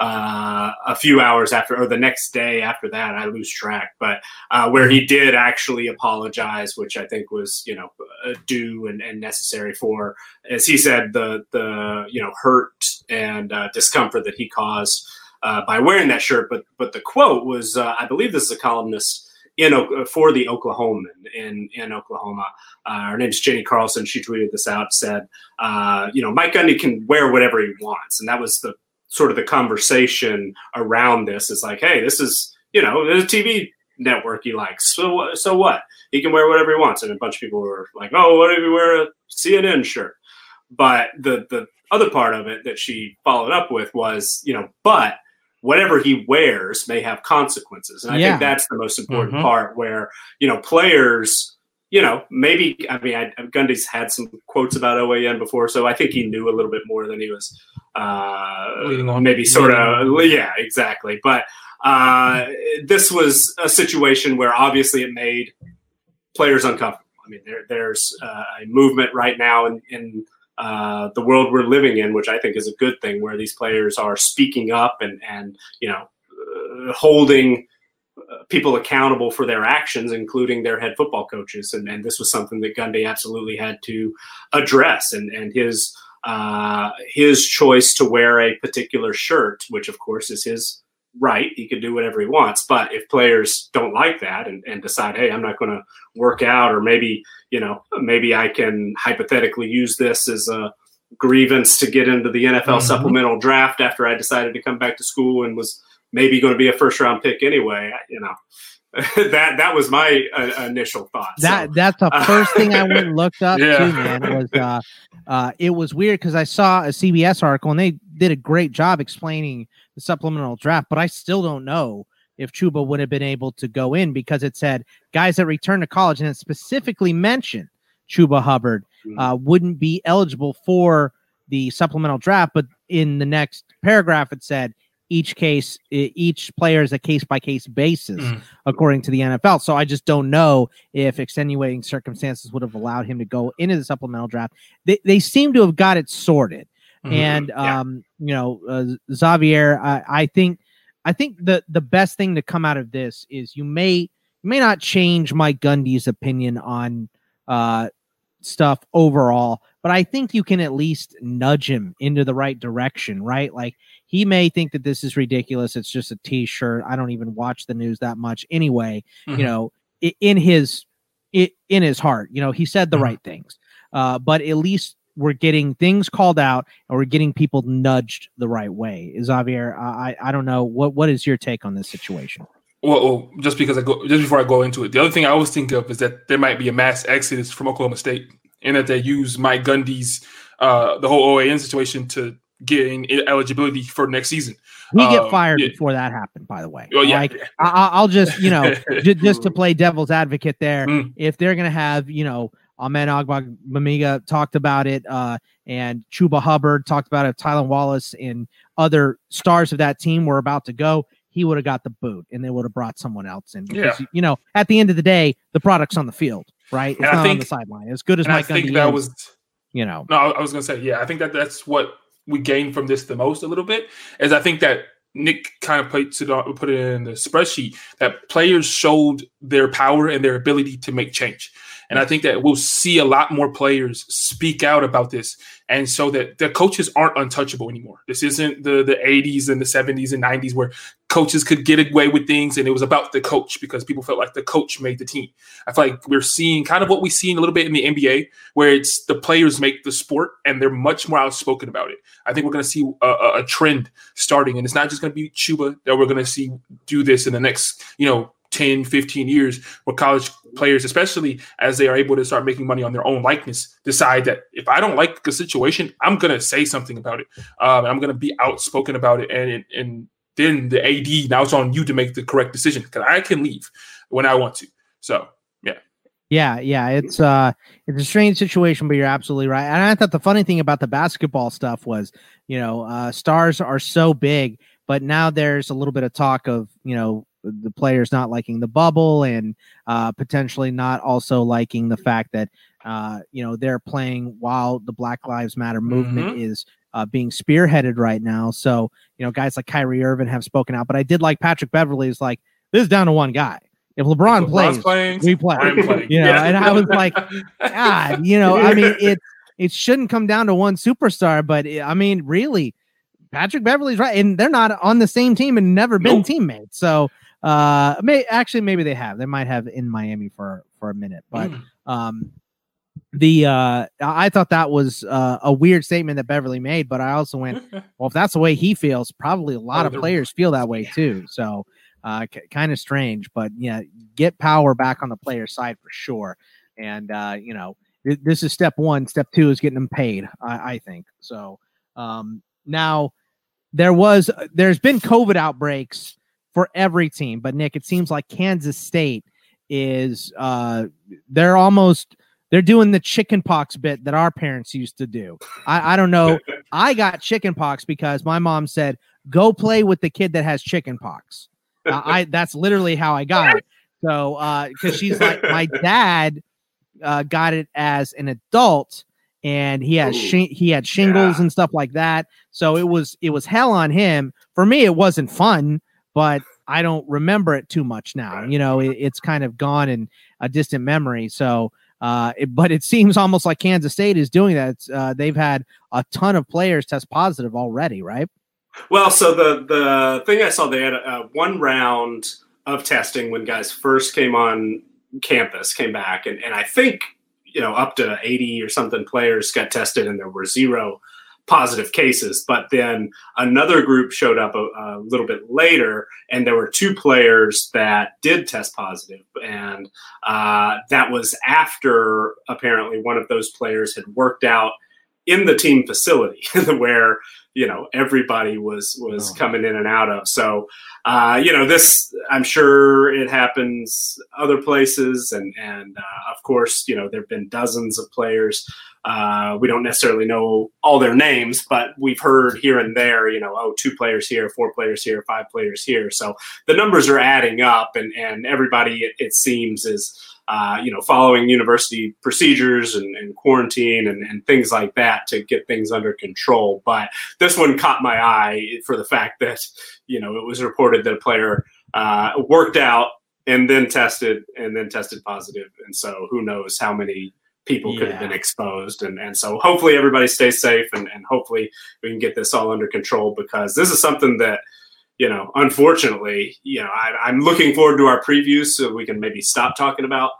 uh, a few hours after, or the next day after that. I lose track, but uh, where he did actually apologize, which I think was you know uh, due and, and necessary for, as he said, the the you know hurt and uh, discomfort that he caused uh, by wearing that shirt. But but the quote was, I believe this is a columnist in for the Oklahoman in in Oklahoma. Uh, her name's Jenni Carlson. She tweeted this out. Said, uh, you know, Mike Gundy can wear whatever he wants, and that was the sort of the conversation around this. Is like, hey, this is you know, a TV network he likes. So so what? He can wear whatever he wants. And a bunch of people were like, oh, what if you wear a CNN shirt? But the the other part of it that she followed up with was, you know, but whatever he wears may have consequences. And I Yeah. think that's the most important Mhm. part where, you know, players, you know, maybe, I mean, I, Gundy's had some quotes about OAN before, so I think he knew a little bit more than he was uh, maybe sort of, yeah, exactly. But uh, this was a situation where obviously it made players uncomfortable. I mean, there, there's uh, a movement right now in, in uh, the world we're living in, which I think is a good thing, where these players are speaking up and and you know uh, holding uh, people accountable for their actions, including their head football coaches. And, and this was something that Gundy absolutely had to address. And and his uh, his choice to wear a particular shirt, which of course is his right, he can do whatever he wants. But if players don't like that and, and decide, hey, I'm not going to work out, or maybe you know, maybe I can hypothetically use this as a grievance to get into the NFL Mhm. supplemental draft after I decided to come back to school and was maybe going to be a first round pick anyway. You know, that that was my uh, initial thought. That So, that's the first thing I went and looked up Yeah. too, man. Was uh, uh, it was weird because I saw a CBS article and they did a great job explaining the supplemental draft, but I still don't know if Chuba would have been able to go in because it said guys that return to college and it specifically mentioned Chuba Hubbard uh, wouldn't be eligible for the supplemental draft, but in the next paragraph it said each case, each player is a case by case basis Mm. according to the NFL. So I just don't know if extenuating circumstances would have allowed him to go into the supplemental draft. They, they seem to have got it sorted. Mhm. And Yeah. um, you know, uh, Xavier, I, I think I think the the best thing to come out of this is you may you may not change Mike Gundy's opinion on uh stuff overall, but I think you can at least nudge him into the right direction, right? Like he may think that this is ridiculous. It's just a t-shirt. I don't even watch the news that much anyway. Mhm. You know, in his in his heart, you know, he said the Mhm. right things. Uh, but at least we're getting things called out and we're getting people nudged the right way. Xavier, I I don't know what what is your take on this situation? Well, just because I go just before I go into it, the other thing I always think of is that there might be a mass exodus from Oklahoma State, and that they use Mike Gundy's uh, the whole OAN situation to gain eligibility for next season. We get Um, fired yeah. before that happened. By the way, Oh yeah, Like, I, I- I'll just you know j- just to play devil's advocate there, Mm. if they're gonna have you know Amen Ogbongbemiga talked about it, uh, and Chuba Hubbard talked about it, Tylan Wallace and other stars of that team were about to go, he would have got the boot and they would have brought someone else in. Because, you know, at the end of the day, the product's on the field, right? It's And not on the sideline. As good as and I Mike think Gundy that is, was you know, No, I I was gonna say, yeah, I think that that's what we gained from this the most a little bit, is I think that Nick kind of put it put it in the spreadsheet that players showed their power and their ability to make change, and I think that we'll see a lot more players speak out about this, and so that the coaches aren't untouchable anymore. This isn't the the 80s and the 70s and 90s where coaches could get away with things and it was about the coach because people felt like the coach made the team. I feel like we're seeing kind of what we see a little bit in the NBA where it's the players make the sport and they're much more outspoken about it. I think we're going to see a, a trend starting, and it's not just going to be Chuba that we're going to see do this in the next, you know, 10, 15 years, where college players, especially as they are able to start making money on their own likeness, decide that if I don't like the situation, I'm going to say something about it. Um, I'm going to be outspoken about it, and and then the AD now it's on you to make the correct decision because I can leave when I want to. So yeah. Yeah, yeah, it's uh it's a strange situation, but you're absolutely right. And I thought the funny thing about the basketball stuff was, you know, uh stars are so big, but now there's a little bit of talk of, you know, the players not liking the bubble and uh potentially not also liking the fact that uh you know they're playing while the Black Lives Matter movement is uh, being spearheaded right now. So, you know, guys like Kyrie Irving have spoken out, but I did like Patrick Beverley's like, this is down to one guy. If LeBron plays, playing, we play. You know, Yeah. and I was like, God, you know, I mean, it it shouldn't come down to one superstar, but it- I mean, really, Patrick Beverley's right, and they're not on the same team and never been Nope. teammates. So, uh, may actually maybe they have. They might have in Miami for for a minute, but Mm. um, the uh, I thought that was uh, a weird statement that Beverley made, but I also went, well, if that's the way he feels, probably a lot Oh, of players feel that way too. So, uh, k- kind of strange, but yeah, get power back on the player side for sure. And uh, you know, th- this is step one. Step two is getting them paid. I, I think so. Um, now, there was there's been COVID outbreaks for every team, but Nick, it seems like Kansas State is uh, they're almost they're doing the chicken pox bit that our parents used to do. I, I don't know. I got chicken pox because my mom said, "Go play with the kid that has chicken pox." Uh, I that's literally how I got it. So, because she's like, my dad uh, got it as an adult, and he had shi- he had shingles Yeah. and stuff like that. So it was it was hell on him. For me, it wasn't fun, but I don't remember it too much now. You know, it, it's kind of gone in a distant memory. So. Uh, it, but it seems almost like Kansas State is doing that. Uh, they've had a ton of players test positive already, right? Well, so the the thing I saw, they had a, one round of testing when guys first came on campus, came back, and, and I think you know up to eighty or something players got tested, and there were zero positive cases. But then another group showed up a, a little bit later, and there were two players that did test positive, and uh, that was after apparently one of those players had worked out in the team facility where you know everybody was was Oh. coming in and out of. So uh, you know this i'm sure it happens other places and and uh, of course you know there have been dozens of players. Uh, we don't necessarily know all their names but we've heard here and there you know oh two players here four players here five players here. So the numbers are adding up and and everybody it, it seems is uh, you know, following university procedures and, and quarantine and, and things like that to get things under control. But this one caught my eye for the fact that, you know, it was reported that a player uh, worked out and then tested and then tested positive. And so who knows how many people could have been exposed. And, and so hopefully everybody stays safe and, and hopefully we can get this all under control because this is something that, you know, unfortunately, you know, I, am looking forward to our previews so we can maybe stop talking about,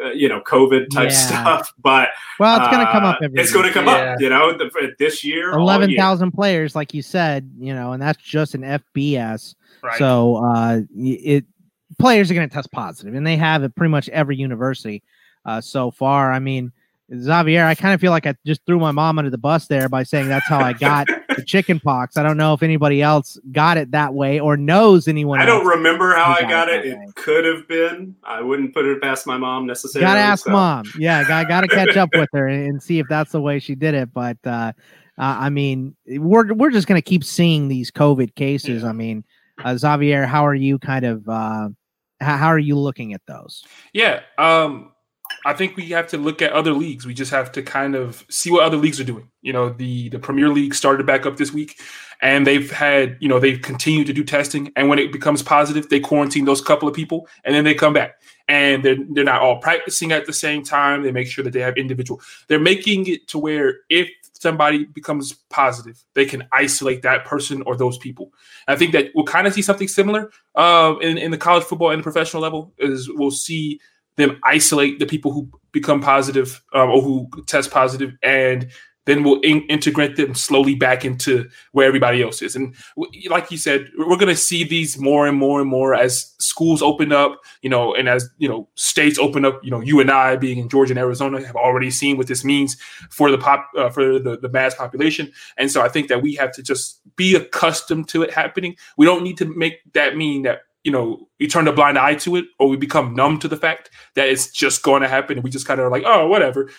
uh, you know, COVID type yeah. stuff. But well, it's going to come up. Uh, it's going to come yeah. up. You know, the, this year, eleven thousand players, like you said, you know, and that's just an FBS. Right. So uh, it players are going to test positive, and they have at pretty much every university uh, so far. I mean, Xavier, I kind of feel like I just threw my mom under the bus there by saying that's how I got the chicken pox. I don't know if anybody else got it that way or knows anyone. I don't remember how I got it. It, it could have been. I wouldn't put it past my mom necessarily. Got to ask so. mom. Yeah, I got to catch up with her and see if that's the way she did it. But uh, uh, I mean, we're we're just gonna keep seeing these COVID cases. Yeah. I mean, uh, Xavier, how are you kind of? Uh, how, how are you looking at those? Yeah. Um I think we have to look at other leagues. We just have to kind of see what other leagues are doing. You know, the the Premier League started back up this week, and they've had you know they've continued to do testing. And when it becomes positive, they quarantine those couple of people, and then they come back. And they're they're not all practicing at the same time. They make sure that they have individual. They're making it to where if somebody becomes positive, they can isolate that person or those people. And I think that we'll kind of see something similar uh, in in the college football and the professional level. Is we'll see them isolate the people who become positive um, or who test positive and then we'll in- integrate them slowly back into where everybody else is. And w- like you said, we're going to see these more and more and more as schools open up, you know, and as, you know, states open up, you know, you and I being in Georgia and Arizona have already seen what this means for the pop, uh, for the, the mass population. And so I think that we have to just be accustomed to it happening. We don't need to make that mean that you know, we turn a blind eye to it or we become numb to the fact that it's just going to happen and we just kind of like, oh, whatever.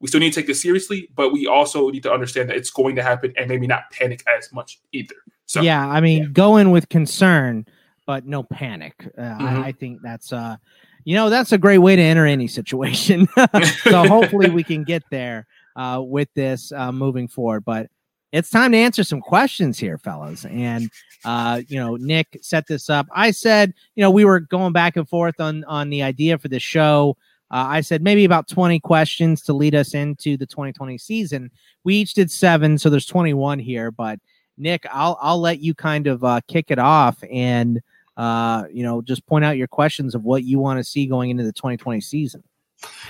We still need to take this seriously, but we also need to understand that it's going to happen and maybe not panic as much either. So yeah, I mean, yeah. go in with concern, but no panic. Uh, mm-hmm. I, I, think that's uh, you know, that's a great way to enter any situation. so hopefully we can get there uh, with this uh, moving forward. But it's time to answer some questions here, fellas. And uh, you know, Nick set this up. I said, you know, we were going back and forth on on the idea for the show. Uh, I said maybe about 20 questions to lead us into the 2020 season. We each did seven, so there's 21 here. But Nick, I'll I'll let you kind of uh, kick it off and uh, you know just point out your questions of what you want to see going into the 2020 season.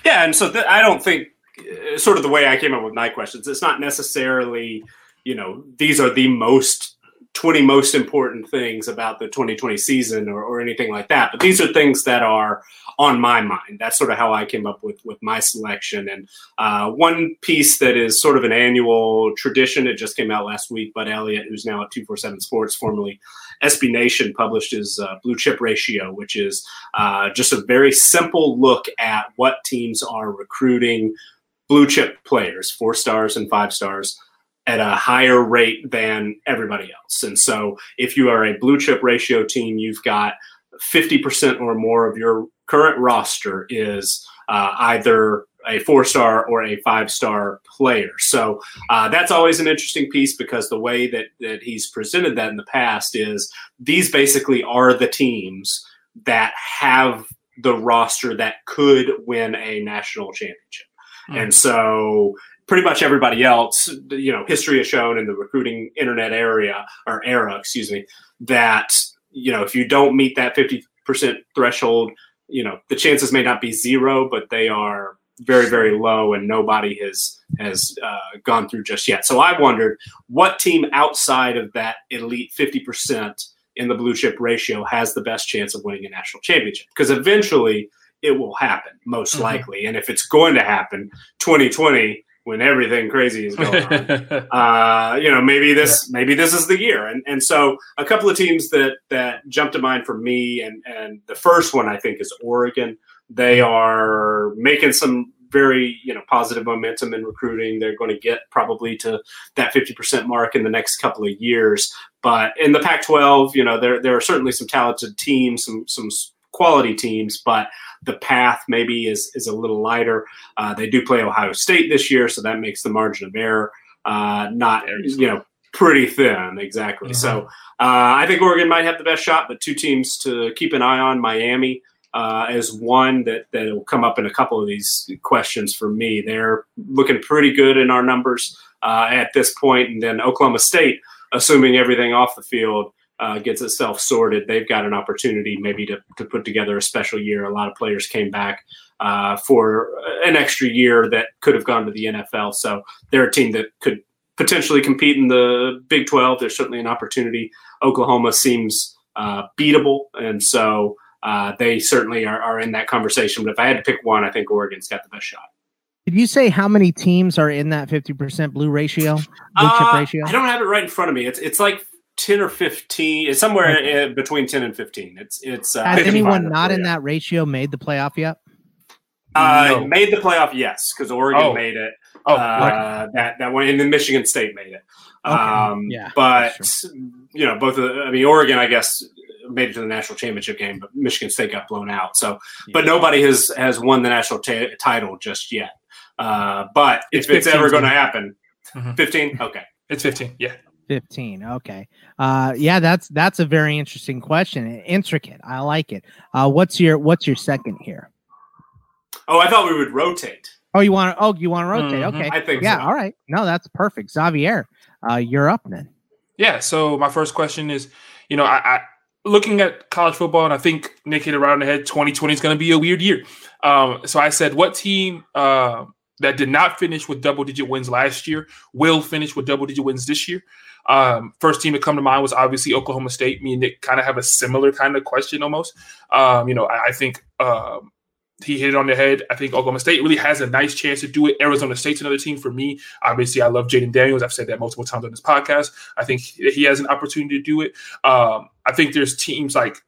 Yeah, and so th- I don't think uh, sort of the way I came up with my questions. It's not necessarily you know, these are the most 20 most important things about the 2020 season or, or anything like that. But these are things that are on my mind. That's sort of how I came up with, with my selection. And uh, one piece that is sort of an annual tradition, it just came out last week, but Elliott, who's now at 247 Sports, formerly SB Nation, published his uh, blue chip ratio, which is uh, just a very simple look at what teams are recruiting blue chip players, four stars and five stars at a higher rate than everybody else. And so if you are a blue chip ratio team, you've got 50% or more of your current roster is uh, either a four star or a five star player. So uh, that's always an interesting piece because the way that, that he's presented that in the past is these basically are the teams that have the roster that could win a national championship. Mm. And so pretty much everybody else, you know, history has shown in the recruiting internet area or era, excuse me, that you know if you don't meet that fifty percent threshold, you know, the chances may not be zero, but they are very very low, and nobody has has uh, gone through just yet. So I wondered what team outside of that elite fifty percent in the blue chip ratio has the best chance of winning a national championship because eventually it will happen most mm-hmm. likely and if it's going to happen 2020 when everything crazy is going on. uh, you know, maybe this yeah. maybe this is the year. And and so a couple of teams that that jump to mind for me, and and the first one I think is Oregon. They are making some very you know positive momentum in recruiting. They're going to get probably to that fifty percent mark in the next couple of years. But in the Pac-12, you know, there there are certainly some talented teams, some some quality teams, but the path maybe is is a little lighter. Uh, they do play Ohio State this year, so that makes the margin of error uh, not you know pretty thin. Exactly. Mm-hmm. So uh, I think Oregon might have the best shot, but two teams to keep an eye on: Miami. uh, is one that that will come up in a couple of these questions for me. They're looking pretty good in our numbers uh, at this point, and then Oklahoma State, assuming everything off the field uh, gets itself sorted, they've got an opportunity maybe to, to put together a special year. A lot of players came back uh, for an extra year that could have gone to the NFL. So they're a team that could potentially compete in the Big 12. There's certainly an opportunity. Oklahoma seems uh, beatable. And so uh, they certainly are, are in that conversation. But if I had to pick one, I think Oregon's got the best shot. Did you say how many teams are in that 50% blue ratio? Blue Uh, chip ratio? I don't have it right in front of me. It's it's like ten or fifteen. It's somewhere Okay. uh, between ten and fifteen. It's it's. Uh, Has anyone not in that ratio made the playoff yet? Uh, No. Made the playoff, yes, because Oregon Oh. made it. Oh, uh, right. that that one, and then Michigan State made it. Okay. Um, Yeah, but that's you know, both. Of the, I mean, Oregon, I guess, made it to the national championship game, but Michigan State got blown out. So, but nobody has has won the national ta title just yet. Uh, but It's if it's ever going to teams. happen, Mhm. fifteen. Okay. It's 15. Yeah. 15 okay uh yeah that's that's a very interesting question intricate i like it uh what's your what's your second here Oh, I thought we would rotate. oh you want to oh you want to rotate Mhm. okay I think yeah so. all right no that's perfect xavier uh you're up then Yeah. So my first question is, you know, I, I looking at college football, and I think Nick hit it right on the head. 2020 is going to be a weird year. Um, so I said, what team uh, that did not finish with double digit wins last year will finish with double digit wins this year? Um, first team to come to mind was obviously Oklahoma State. Me and Nick kind of have a similar kind of question almost. Um, you know, I, I think um, he hit it on the head. I think Oklahoma State really has a nice chance to do it. Arizona State's another team for me. Obviously, I love Jayden Daniels. I've said that multiple times on this podcast. I think he has an opportunity to do it. Um, I think there's teams like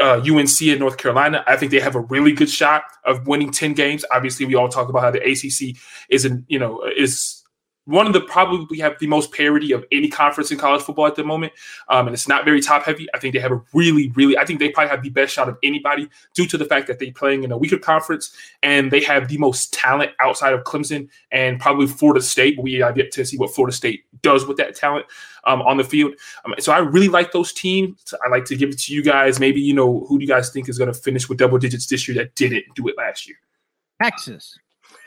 uh, UNC in North Carolina. I think they have a really good shot of winning 10 games. Obviously, we all talk about how the ACC is, an, you know, is one of the probably we have the most parity of any conference in college football at the moment. Um, and it's not very top heavy. I think they have a really, really, I think they probably have the best shot of anybody due to the fact that they're playing in a weaker conference and they have the most talent outside of Clemson and probably Florida State. We have yet to see what Florida State does with that talent um, on the field. Um, so I really like those teams. I like to give it to you guys. Maybe, you know, who do you guys think is going to finish with double digits this year that didn't do it last year? texas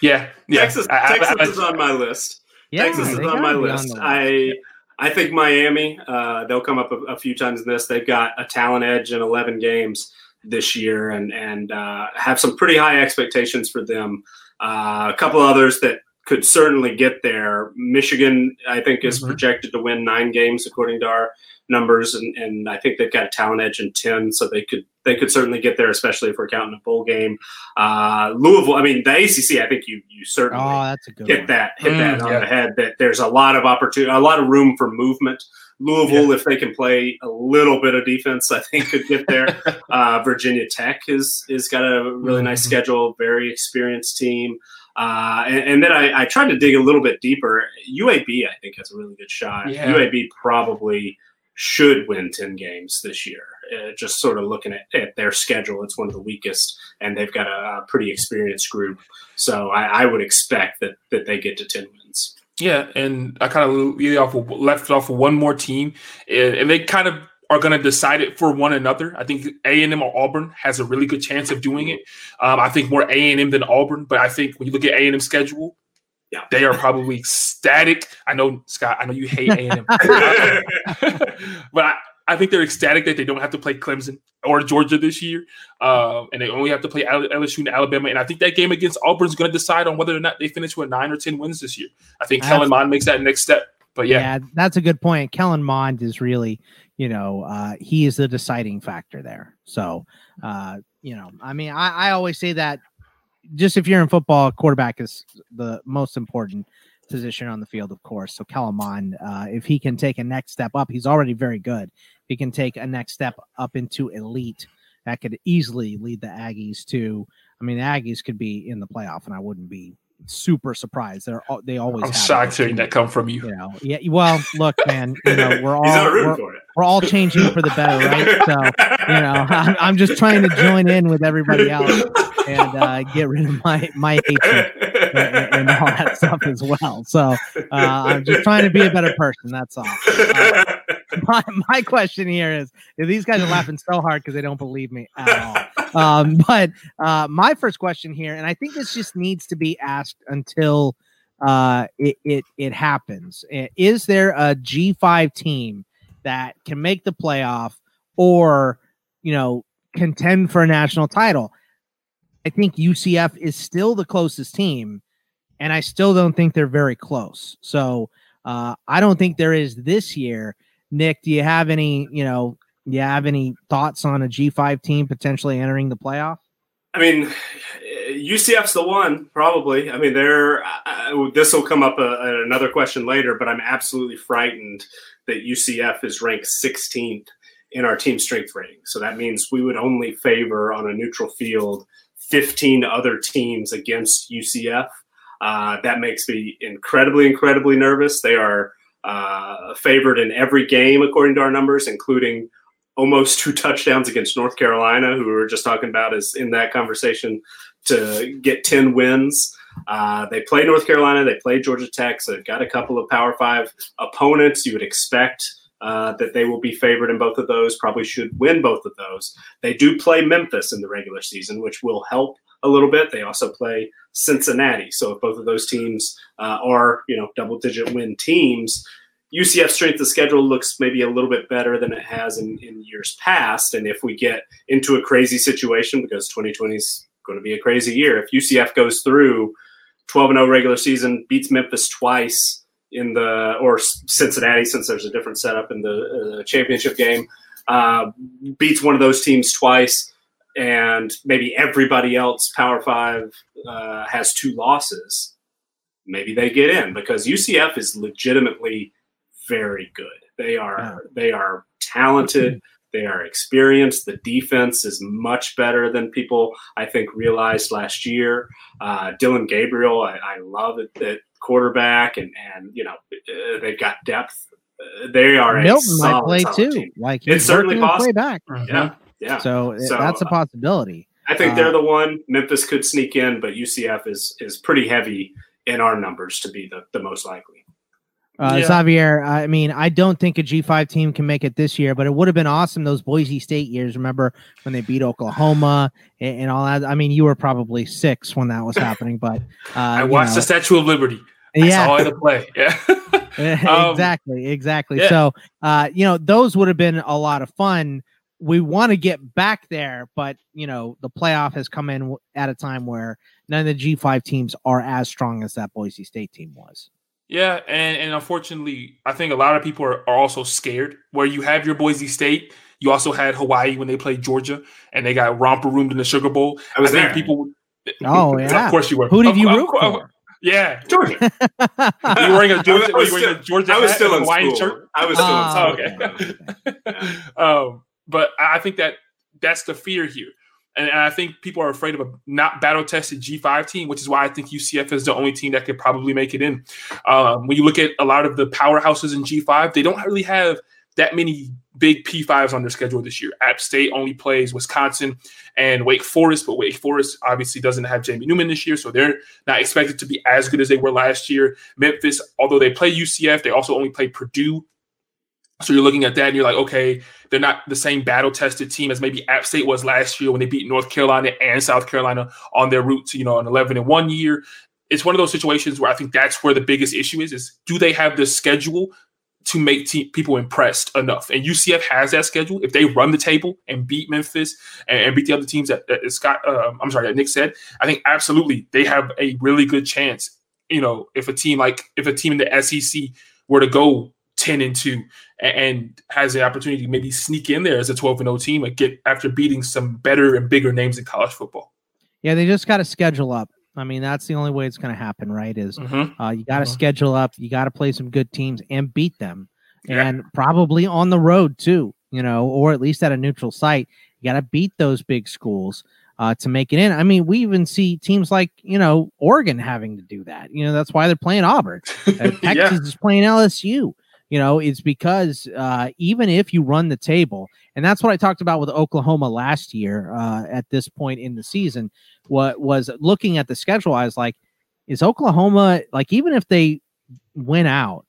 Yeah. Yeah. Texas, I- I- Texas I- is on my list. yeah Texas is on my list. the I I think Miami. Uh, they'll come up a, a few times in this. They've got a talent edge in eleven games this year, and and uh, have some pretty high expectations for them. Uh, a couple others that could certainly get there. Michigan, I think, is Mhm. projected to win nine games according to our numbers, and, and I think they've got a talent edge in ten, so they could they could certainly get there, especially if we're counting a bowl game. Uh, Louisville, I mean, the ACC, I think you you certainly oh that's a good hit one. that hit Mm, that on yeah. the head that there's a lot of opportunity a lot of room for movement louisville if they can play a little bit of defense i think could get there uh, virginia tech is is got a really nice Mhm. schedule very experienced team uh, and, and then I, I tried to dig a little bit deeper. Uab i think has a really good shot. Yeah. uab probably should win 10 games this year. Uh, just sort of looking at, at their schedule it's one of the weakest and they've got a, a pretty experienced group. So I, I would expect that that they get to 10 wins. Yeah, and I kind of lead off with, left off with one more team, and they kind of are going to decide it for one another. I think A and M or Auburn has a really good chance of doing it. Um, I think more A and M than Auburn, but I think when you look at A and M schedule, Yeah. they are probably ecstatic. I know Scott, I know you hate A and M, but I, I think they're ecstatic that they don't have to play Clemson or Georgia this year, um, and they only have to play Al- LSU and Alabama. And I think that game against Auburn is going to decide on whether or not they finish with nine or ten wins this year. I think Kellen Mond makes that next step. But yeah, yeah that's a good point. Kellen mond is really you know uh he is the deciding factor there. So uh you know i mean i i always say that just if you're in football quarterback is the most important position on the field of course. So kellen mond uh if he can take a next step up he's already very good. If he can take a next step up into elite that could easily lead the aggies to i mean the aggies could be in the playoff and i wouldn't be super surprised. They're they always I'm have shocked hearing that come from you. you know yeah well look man you know we're all he's not rooting we're, we're all changing for the better right? So you know I'm, I'm just trying to join in with everybody else and uh, get rid of my my hatred and, and all that stuff as well. So uh, i'm just trying to be a better person that's all. Uh, my, my question here is these guys are laughing so hard because they don't believe me at all. Um, but uh, my first question here, and I think this just needs to be asked until uh, it, it it happens. Is there a G5 team that can make the playoff or you know contend for a national title? I think UCF is still the closest team, and I still don't think they're very close. So uh, I don't think there is this year. Nick, do you have any, you know, you have any thoughts on a G5 team potentially entering the playoff? I mean, UCF's the one, probably. I mean, they're. This will come up uh, another question later, but I'm absolutely frightened that UCF is ranked 16th in our team strength rating. So that means we would only favor on a neutral field 15 other teams against UCF. Uh, that makes me incredibly, incredibly nervous. They are uh, favored in every game according to our numbers, including almost two touchdowns against North Carolina, who we were just talking about, is in that conversation to get 10 wins. Uh, they play North Carolina, they play Georgia Tech, so they've got a couple of Power Five opponents. You would expect uh, that they will be favored in both of those, probably should win both of those. They do play Memphis in the regular season, which will help a little bit. They also play Cincinnati. So if both of those teams uh, are, you know, double digit win teams, UCF strength of schedule looks maybe a little bit better than it has in, in years past. And if we get into a crazy situation, because 2020 is going to be a crazy year, if UCF goes through 12 and 0 regular season, beats Memphis twice, in the or Cincinnati, since there's a different setup in the uh, championship game, uh, beats one of those teams twice, and maybe everybody else Power Five uh, has two losses. Maybe they get in because UCF is legitimately very good. They are yeah. they are talented. They are experienced. The defense is much better than people I think realized last year. Uh, Dillon Gabriel, I, I love it that quarterback, and and you know uh, they've got depth. Uh, they are Milton might play too. Team. Like it's certainly possible. back. Mm-hmm. Yeah, yeah. So, so, that's a possibility. I think uh, they're the one. Memphis could sneak in, but UCF is is pretty heavy in our numbers to be the, the most likely. Uh, yeah. Xavier, I mean, I don't think a G5 team can make it this year, but it would have been awesome those Boise State years. Remember when they beat Oklahoma and, and all that? I mean, you were probably six when that was happening, but uh, I watched know. the Statue of Liberty. I yeah. saw the play. Yeah. um, exactly. Exactly. Yeah. So, uh, you know, those would have been a lot of fun. We want to get back there, but you know, the playoff has come in at a time where none of the G5 teams are as strong as that Boise State team was. Yeah, and, and unfortunately, I think a lot of people are, are also scared. Where you have your Boise State, you also had Hawaii when they played Georgia, and they got romper roomed in the Sugar Bowl. I was I there. People, oh yeah, of course you were. Who did you of, root for? Yeah, Georgia. were you wearing a Georgia? were you wearing a Georgia? I was still in Hawaiian school. shirt. I was still oh, in school. okay. okay. um, but I think that that's the fear here, and, and I think people are afraid of a not battle tested G five team, which is why I think UCF is the only team that could probably make it in. Um, when you look at a lot of the powerhouses in G five, they don't really have that many big P5s on their schedule this year. App State only plays Wisconsin and Wake Forest, but Wake Forest obviously doesn't have Jamie Newman this year, so they're not expected to be as good as they were last year. Memphis, although they play UCF, they also only play Purdue. So you're looking at that and you're like, okay, they're not the same battle tested team as maybe App State was last year when they beat North Carolina and South Carolina on their route to, you know, an 11 and 1 year. It's one of those situations where I think that's where the biggest issue is is do they have the schedule to make te- people impressed enough. And UCF has that schedule. If they run the table and beat Memphis and, and beat the other teams that, that Scott, uh, I'm sorry, that Nick said, I think absolutely they have a really good chance. You know, if a team like if a team in the SEC were to go 10 and 2 and, has the opportunity to maybe sneak in there as a 12 and 0 team and get after beating some better and bigger names in college football. Yeah, they just got to schedule up. I mean, that's the only way it's going to happen, right? Is mm-hmm. uh, you got to mm-hmm. schedule up, you got to play some good teams and beat them, yeah. and probably on the road too, you know, or at least at a neutral site. You got to beat those big schools uh, to make it in. I mean, we even see teams like you know Oregon having to do that. You know, that's why they're playing Auburn. Uh, Texas yeah. is playing LSU. You know, it's because uh, even if you run the table, and that's what I talked about with Oklahoma last year uh, at this point in the season what was looking at the schedule, I was like, is Oklahoma like even if they win out,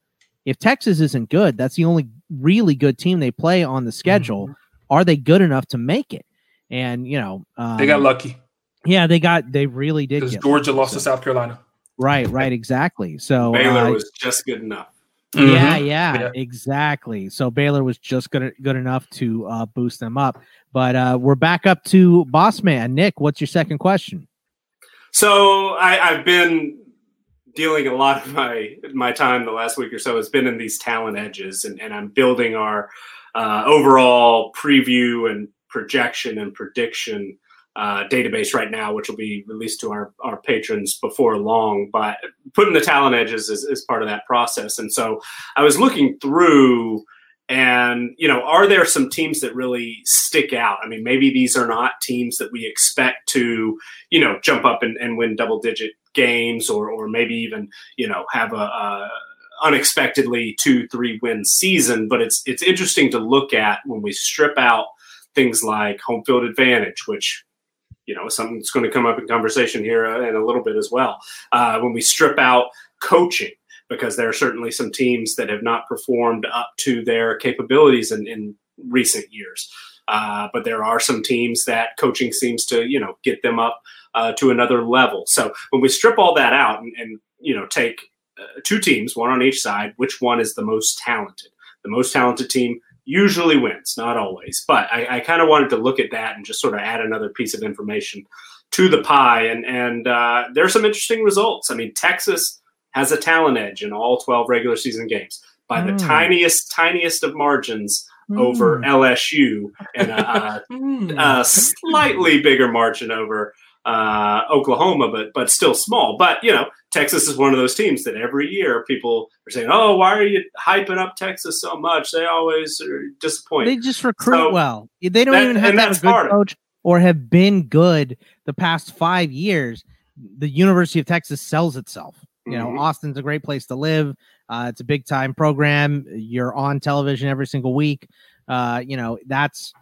if Texas isn't good, that's the only really good team they play on the schedule. Mm-hmm. Are they good enough to make it? And you know, um, They got lucky Yeah, they got. They really did. because Georgia lucky, lost so- to South Carolina. Right, right, exactly. So Baylor uh, was just good enough. Yeah, Mhm. yeah, Yeah. exactly. So Baylor was just good good enough to uh, boost them up. But uh, we're back up to Boss Man Nick. What's your second question? So I, I've been dealing a lot of my my time the last week or so has been in these talent edges, and, and I'm building our uh, overall preview and projection and prediction uh, database right now, which will be released to our, our patrons before long. But putting the talent edges is, is part of that process, and so I was looking through. And, you know, are there some teams that really stick out? I mean, maybe these are not teams that we expect to, you know, jump up and, and win double digit games or, or maybe even, you know, have a, a unexpectedly two, three win season. But it's, it's interesting to look at when we strip out things like home field advantage, which, you know, something that's going to come up in conversation here uh, in a little bit as well. Uh, when we strip out coaching, because there are certainly some teams that have not performed up to their capabilities in, in recent years. Uh, but there are some teams that coaching seems to, you know, get them up uh, to another level. So when we strip all that out and, and you know, take uh, two teams, one on each side, which one is the most talented? The most talented team usually wins, not always. But I, I kind of wanted to look at that and just sort of add another piece of information to the pie. And and uh, there's some interesting results. I mean, Texas has a talent edge in all 12 regular season games by the Mm. tiniest, tiniest of margins over Hmm. LSU and a, a, a slightly bigger margin over uh, Oklahoma, but but still small. But you know, Texas is one of those teams that every year people are saying, "Oh, why are you hyping up Texas so much? They always are disappointing." They just recruit So, well. They don't that- even have and to have a good coach or have been good the past five years. The University of Texas sells itself. You know, Mhm. Austin's a great place to live. Uh, it's a big time program. You're on television every single week. Uh, you know, that's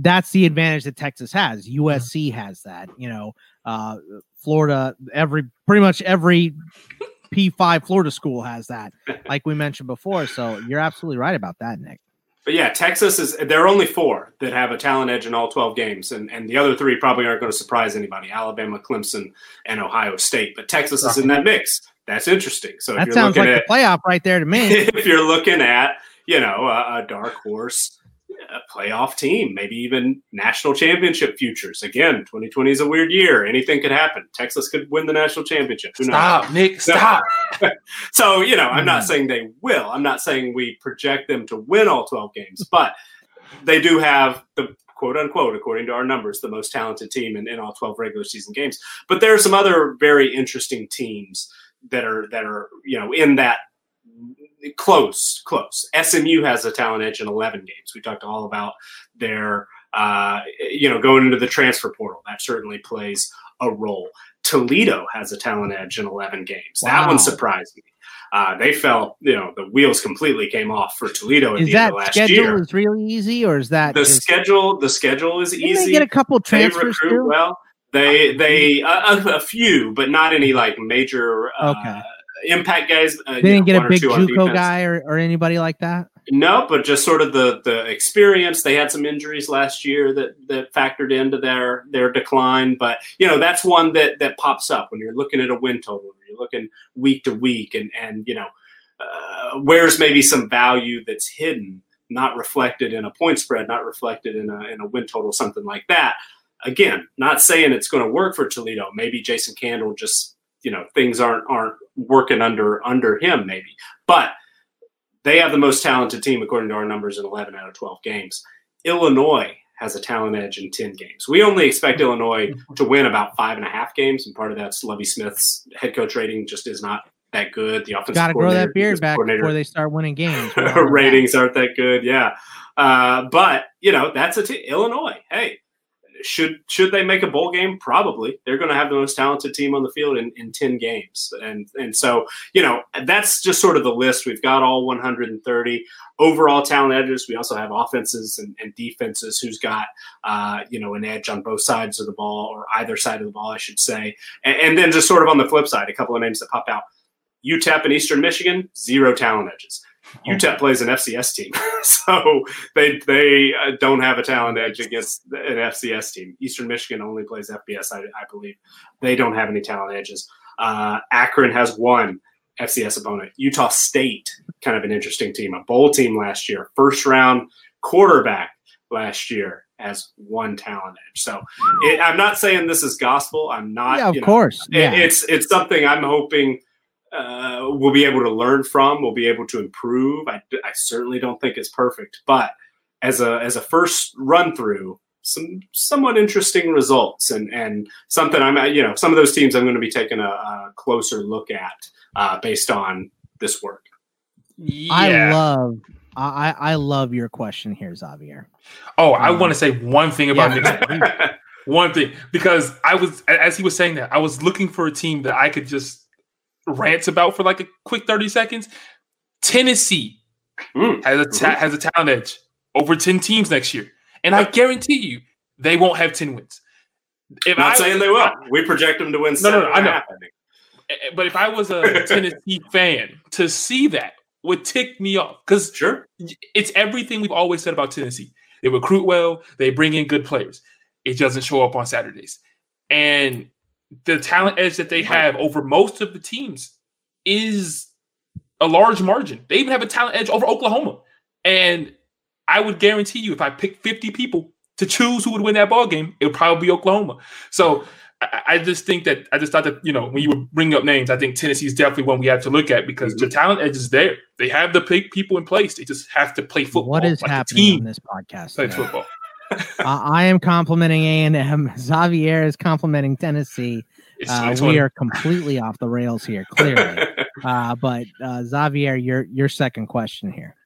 that's the advantage that Texas has. USC has that. You know, uh, Florida, every pretty much every P5 Florida school has that, like we mentioned before. So you're absolutely right about that, Nick. But yeah, Texas is there are only four that have a talent edge in all 12 games, and, and the other three probably aren't going to surprise anybody Alabama, Clemson, and Ohio State. But Texas is in that mix. That's interesting. So if That you're sounds looking like at the playoff right there to me. if you're looking at you know a, a dark horse a playoff team maybe even national championship futures again 2020 is a weird year anything could happen texas could win the national championship Who knows? Stop, Nick. Stop. so you know i'm not Mhm. saying they will i'm not saying we project them to win all 12 games but they do have the quote unquote according to our numbers the most talented team in, in all 12 regular season games but there are some other very interesting teams that are that are you know in that close close. SMU has a talent edge in 11 games. We talked all about their uh, you know going into the transfer portal. That certainly plays a role. Toledo has a talent edge in 11 games. That one surprised me. Uh, they fell you know the wheels completely came off for toledo at Is the end that of last schedule year. is really easy, or is that the just, schedule the schedule is Didn't easy. they get a couple they transfers recruit too? well. They they a, a, a few but not any like major uh, Okay. Impact guys uh, They didn't know, get a big JUCO guy or, or anybody like that. No, but just sort of the the experience. They had some injuries last year that that factored into their their decline. But you know, that's one that that pops up when you're looking at a win total. You're looking week to week, and and you know, uh, where's maybe some value that's hidden, not reflected in a point spread, not reflected in a in a win total, something like that. Again, not saying it's going to work for Toledo. Maybe Jason Candle just you know things aren't aren't working under under him maybe, but they have the most talented team according to our numbers in 11 out of 12 games. Illinois has a talent edge in 10 games. We only expect Illinois to win about five and a half games, and part of that's Lovie Smith's head coach rating just is not that good. The offensive Got to grow that beard back before they start winning games. We all know that. ratings aren't that good. Yeah, uh, but you know that's a t- Illinois. Hey, should should they make a bowl game? Probably. They're going to have the most talented team on the field in, in ten games, and and so you know that's just sort of the list. We've got all 130 overall talent edges. We also have offenses and, and defenses who's got uh, you know an edge on both sides of the ball or either side of the ball, I should say. And, and then just sort of on the flip side, a couple of names that pop out. UTEP and Eastern Michigan, zero talent edges. UTEP plays an FCS team, so they they uh, don't have a talent edge against an FCS team. Eastern Michigan only plays FBS, I, I believe. They don't have any talent edges. Uh, Akron has one FCS opponent. Utah State, kind of an interesting team, a bowl team last year, first round quarterback last year as one talent edge. So it, I'm not saying this is gospel. I'm not. Yeah, of you know, course. Yeah. it- it's it's something I'm hoping uh, we'll be able to learn from. We'll be able to improve. I, I certainly don't think it's perfect, but as a as a first run through, some somewhat interesting results and and something I'm you know some of those teams I'm going to be taking a, a closer look at uh, based on this work. I love I, I I love your question here, Xavier. Oh, I want to say one thing about Yeah. Nick. one thing because I was as he was saying that I was looking for a team that I could just rant about for like a quick thirty seconds. Tennessee Mm, has a ta- has a talent edge over ten teams next year, and I guarantee you they won't have ten wins. If not I saying they will. We project them to win. No, no, no, I know. think. eh, But if I was a Tennessee fan, to see that would tick me off because Sure. it's everything we've always said about Tennessee. They recruit well, they bring in good players. It doesn't show up on Saturdays. And the talent edge that they have over most of the teams is a large margin. They even have a talent edge over Oklahoma. And I would guarantee you, if I picked 50 people to choose who would win that ball game, it would probably be Oklahoma. So I, I just think that I just thought that, you know, when you were bringing up names, I think Tennessee is definitely one we have to look at because the mm-hmm. talent edge is there. They have the pe- people in place. They just have to play football. What is like happening on this podcast? Play football. Uh, I am complimenting A and M. Xavier is complimenting Tennessee. Uh, 2020. we are completely off the rails here, clearly. Uh, but uh, Xavier, your your second question here.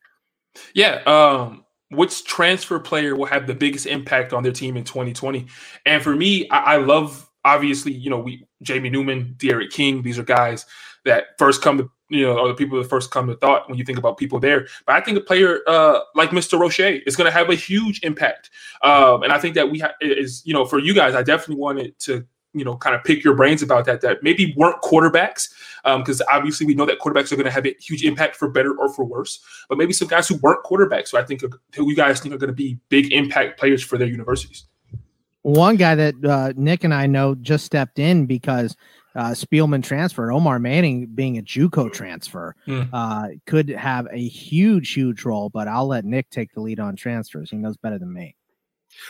Yeah. Um, which transfer player will have the biggest impact on their team in 2020? And for me, I, I love obviously, you know, we Jamie Newman, D'Eriq King, these are guys that first come to you know, are the people that first come to thought when you think about people there. But I think a player uh, like Mr. Roche is going to have a huge impact. Um, and I think that we ha- is, you know, for you guys, I definitely wanted to, you know, kind of pick your brains about that. That maybe weren't quarterbacks, because obviously we know that quarterbacks are going to have a huge impact for better or for worse. But maybe some guys who weren't quarterbacks, who I think are, who you guys think are going to be big impact players for their universities. One guy that uh, Nick and I know just stepped in because uh, Spielman transfer, Omar Manning being a JUCO transfer Hmm. uh, could have a huge, huge role. But I'll let Nick take the lead on transfers. He knows better than me.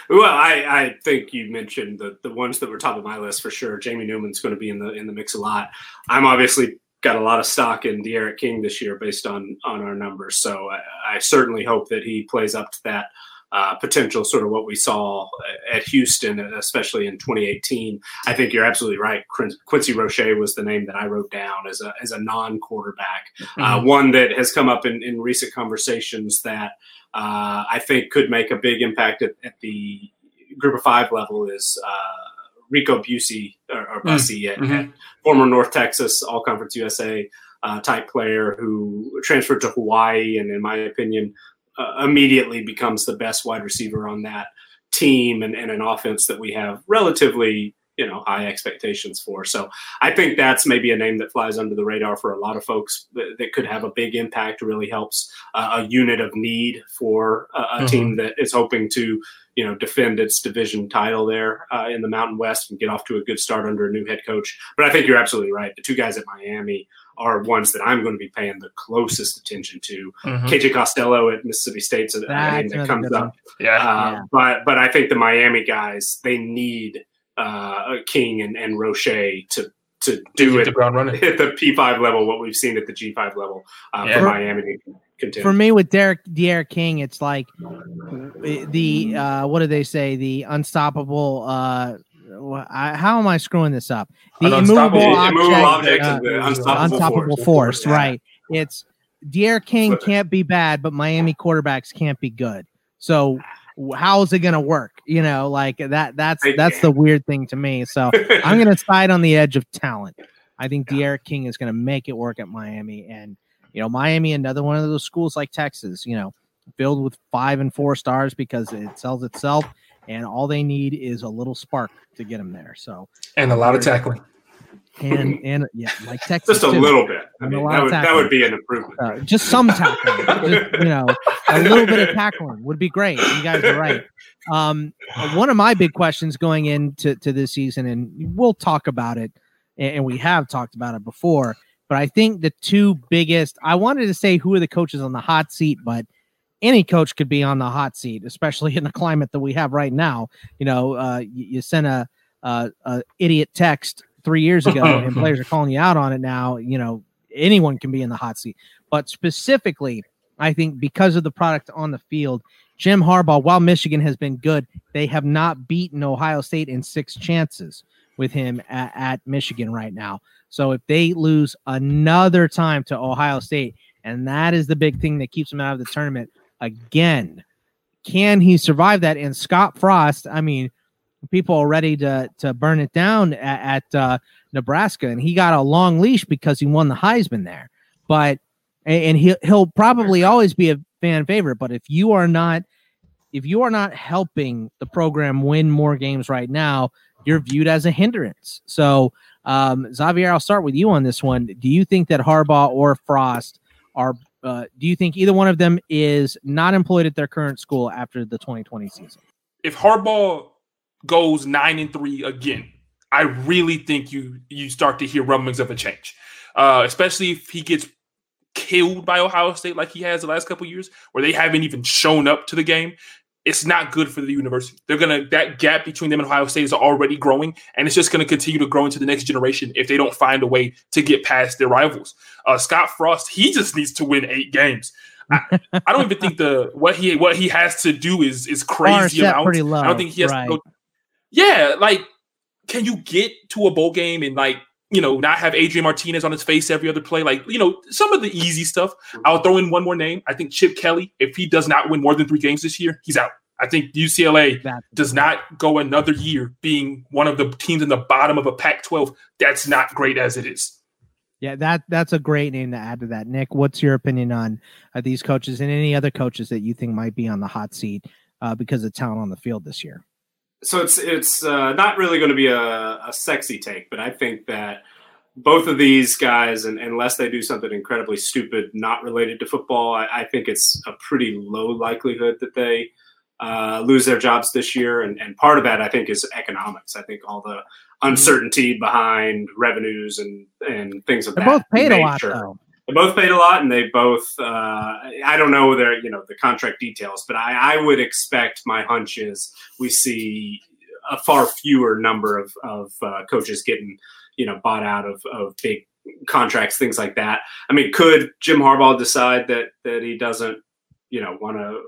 Well, I, I think you mentioned the, the ones that were top of my list for sure. Jamie Newman's going to be in the in the mix a lot. I'm obviously got a lot of stock in D'Eriq King this year based on on our numbers. So I, I certainly hope that he plays up to that uh, potential, sort of what we saw at Houston, especially in 2018. I think you're absolutely right. Quincy Roche was the name that I wrote down as a as a non quarterback, uh, one that has come up in, in recent conversations that uh, I think could make a big impact at, at the group of five level is uh, Rico Busey or, or Bussy, at, mhm. at former North Texas All Conference USA uh, type player who transferred to Hawaii and, in my opinion, uh, immediately becomes the best wide receiver on that team and, and an offense that we have relatively you know high expectations for. So I think that's maybe a name that flies under the radar for a lot of folks that, that could have a big impact. Really helps uh, a unit of need for a, a Mhm. team that is hoping to you know defend its division title there uh, in the Mountain West and get off to a good start under a new head coach. But I think you're absolutely right. The two guys at Miami are ones that I'm going to be paying the closest attention to. Mhm. KJ Costello at Mississippi State's a a name That's that another comes up. Yeah. Uh, Yeah. But but I think the Miami guys they need uh, King and, and Roche to to do Hit it the ground running. at the P5 level, what we've seen at the G5 level uh, Yeah. for Miami to contend. For me, with D'Eriq D'Eriq King, it's like the uh, what do they say? The unstoppable. Uh, wh- I, how am I screwing this up? The An immovable object, object uh, the unstoppable, unstoppable force. force, Yeah. right? It's D'Eriq King can't be bad, but Miami quarterbacks can't be good. So how is it going to work? You know, like that. That's that's the weird thing to me. So I'm going to side on the edge of talent. I think D'Eriq King is going to make it work at Miami, and you know, Miami, another one of those schools like Texas, you know, filled with five and four stars because it sells itself, and all they need is a little spark to get them there. So And a lot of tackling. and and yeah, like Texas. just a too. little bit. I mean, that would that would be an improvement. Uh, just some tackling, just, you know, a little bit of tackling would be great. You guys are right. Um, one of my big questions going into to this season, and we'll talk about it, and we have talked about it before. But I think the two biggest, I wanted to say who are the coaches on the hot seat, but any coach could be on the hot seat, especially in the climate that we have right now. You know, uh, you, you sent a, a, a idiot text three years ago, and players are calling you out on it now. You know, anyone can be in the hot seat, but specifically, I think because of the product on the field, Jim Harbaugh, while Michigan has been good, they have not beaten Ohio State in six chances with him at, at Michigan right now. So if they lose another time to Ohio State, and that is the big thing that keeps them out of the tournament again, can he survive that? And Scott Frost, I mean, people are ready to to burn it down at, at uh, Nebraska, and he got a long leash because he won the Heisman there. But and he'll he'll probably always be a fan favorite. But if you are not if you are not helping the program win more games right now, you're viewed as a hindrance. So, um, Xavier, I'll start with you on this one. Do you think that Harbaugh or Frost are? Uh, do you think either one of them is not employed at their current school after the 2020 season? if Harbaugh goes nine and three again, I really think you you start to hear rumblings of a change, uh, especially if he gets killed by Ohio State like he has the last couple years, where they haven't even shown up to the game. It's not good for the university. They're gonna that gap between them and Ohio State is already growing, and it's just gonna continue to grow into the next generation if they don't find a way to get past their rivals. Uh, Scott Frost, he just needs to win eight games. I, I don't even think the what he what he has to do is is crazy amount. pretty low. I don't think he has right. to go. Yeah, like, can you get to a bowl game and like, you know, not have Adrian Martinez on his face every other play? Like, you know, some of the easy stuff. I'll throw in one more name. I think Chip Kelly, if he does not win more than three games this year, he's out. I think UCLA That- does not go another year being one of the teams in the bottom of a Pac-12. That's not great as it is. Yeah, that that's a great name to add to that. Nick, what's your opinion on uh, these coaches and any other coaches that you think might be on the hot seat uh, because of talent on the field this year? So it's it's uh, not really going to be a, a sexy take, but I think that both of these guys, and unless they do something incredibly stupid, not related to football, I, I think it's a pretty low likelihood that they uh, lose their jobs this year. And, and part of that, I think, is economics. I think all the uncertainty behind revenues and and things of They're that both paid a lot nature. though. They both paid a lot, and they both. Uh, I don't know their you know the contract details, but I, I would expect my hunch is we see a far fewer number of of uh, coaches getting you know bought out of of big contracts, things like that. I mean, could Jim Harbaugh decide that that he doesn't you know want to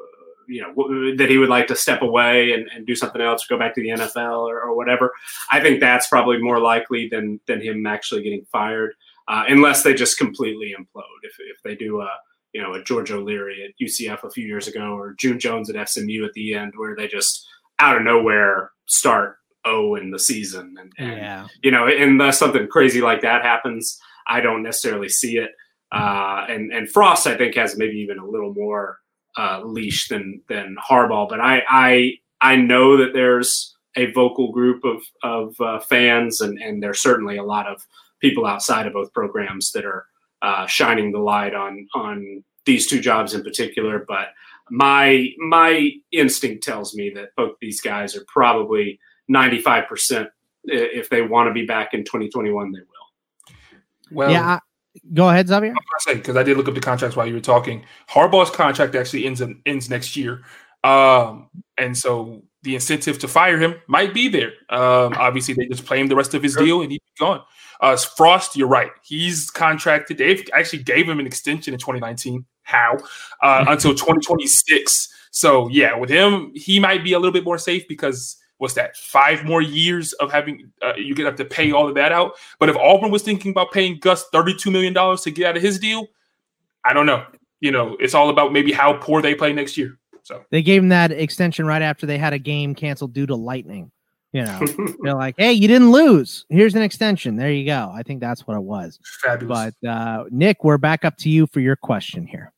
you know that he would like to step away and, and do something else, go back to the NFL or, or whatever? I think that's probably more likely than than him actually getting fired uh, unless they just completely implode. If, if they do a you know a George O'Leary at UCF a few years ago, or June Jones at SMU at the end, where they just out of nowhere start O in the season, and, and Yeah, you know unless something crazy like that happens, I don't necessarily see it. Uh, and and Frost, I think, has maybe even a little more uh, leash than than Harbaugh, but I I I know that there's a vocal group of of uh, fans, and and there's certainly a lot of people outside of both programs that are uh, shining the light on on these two jobs in particular. But my my instinct tells me that both these guys are probably 95 percent. If they want to be back in 2021, they will. Well, yeah. I, go ahead, Xavier. I because I did look up the contracts while you were talking. Harbaugh's contract actually ends ends next year, um, and so the incentive to fire him might be there. Um, obviously, they just play him the rest of his deal and he's gone. Uh, Frost, you're right. He's contracted. They actually gave him an extension in 2019. How uh, until 2026? So yeah, with him, he might be a little bit more safe because what's that? Five more years of having uh, you gonna have to pay all of that out. But if Auburn was thinking about paying Gus 32 million dollars to get out of his deal, I don't know. You know, it's all about maybe how poor they play next year. So They gave him that extension right after they had a game canceled due to lightning. You know, they're like, "Hey, you didn't lose. Here's an extension. There you go." I think that's what it was. fabulous. But uh, Nick, we're back up to you for your question here.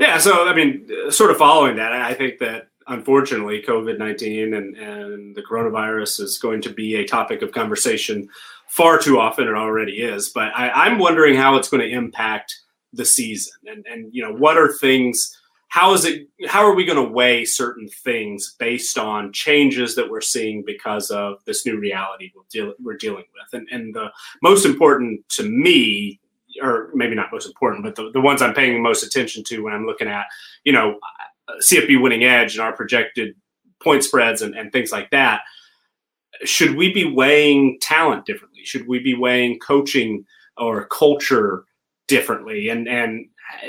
Yeah, so I mean, uh, sort of following that, I think that unfortunately, COVID nineteen and and the coronavirus is going to be a topic of conversation far too often. It already is, but I, I'm wondering how it's going to impact the season, and and you know what are things. How is it? How are we going to weigh certain things based on changes that we're seeing because of this new reality we're, deal, we're dealing with? And, and the most important to me or maybe not most important, but the, the ones I'm paying most attention to when I'm looking at, you know, CFB winning edge and our projected point spreads and, and things like that. Should we be weighing talent differently? Should we be weighing coaching or culture differently? And and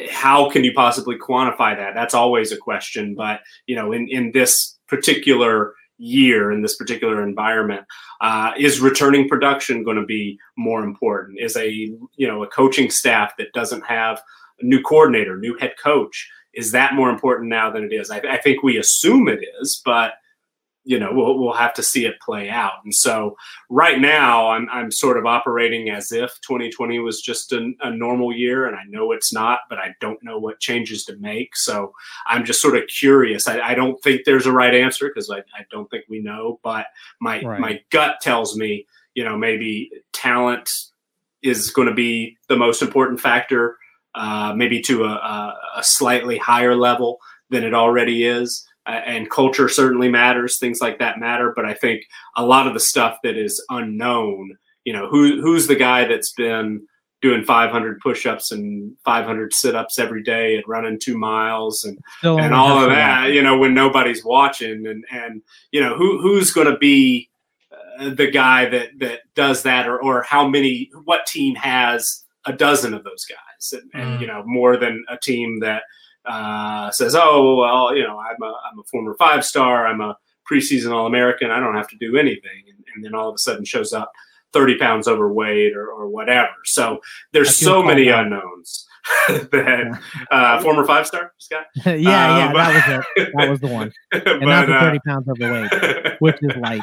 how can you possibly quantify that? That's always a question. But you know, in in this particular year in this particular environment uh, is returning production going to be more important is a you know a coaching staff that doesn't have a new coordinator new head coach is that more important now than it is i, I think we assume it is but you know we'll, we'll have to see it play out. And so right now i'm, I'm sort of operating as if 2020 was just a, a normal year and i know it's not but i don't know what changes to make. So i'm just sort of curious. I, I don't think there's a right answer because I, I don't think we know but my right. my gut tells me you know maybe talent is going to be the most important factor uh, maybe to a, a slightly higher level than it already is and culture certainly matters. Things like that matter. But I think a lot of the stuff that is unknown, you know, who who's the guy that's been doing 500 push-ups and 500 sit-ups every day and running two miles and Still and all of that, you know, when nobody's watching and and you know who who's going to be uh, the guy that that does that or or how many what team has a dozen of those guys and, and mm. you know more than a team that uh, says, "Oh, well, you know, I'm a I'm a former five star. I'm a preseason All American. I don't have to do anything," and, and, then all of a sudden shows up 30 pounds overweight or, or whatever. So there's so many unknowns. that uh, former five star Scott. yeah, yeah, um, that was it. That was the one, and but, not the 30 uh, pounds overweight, which is light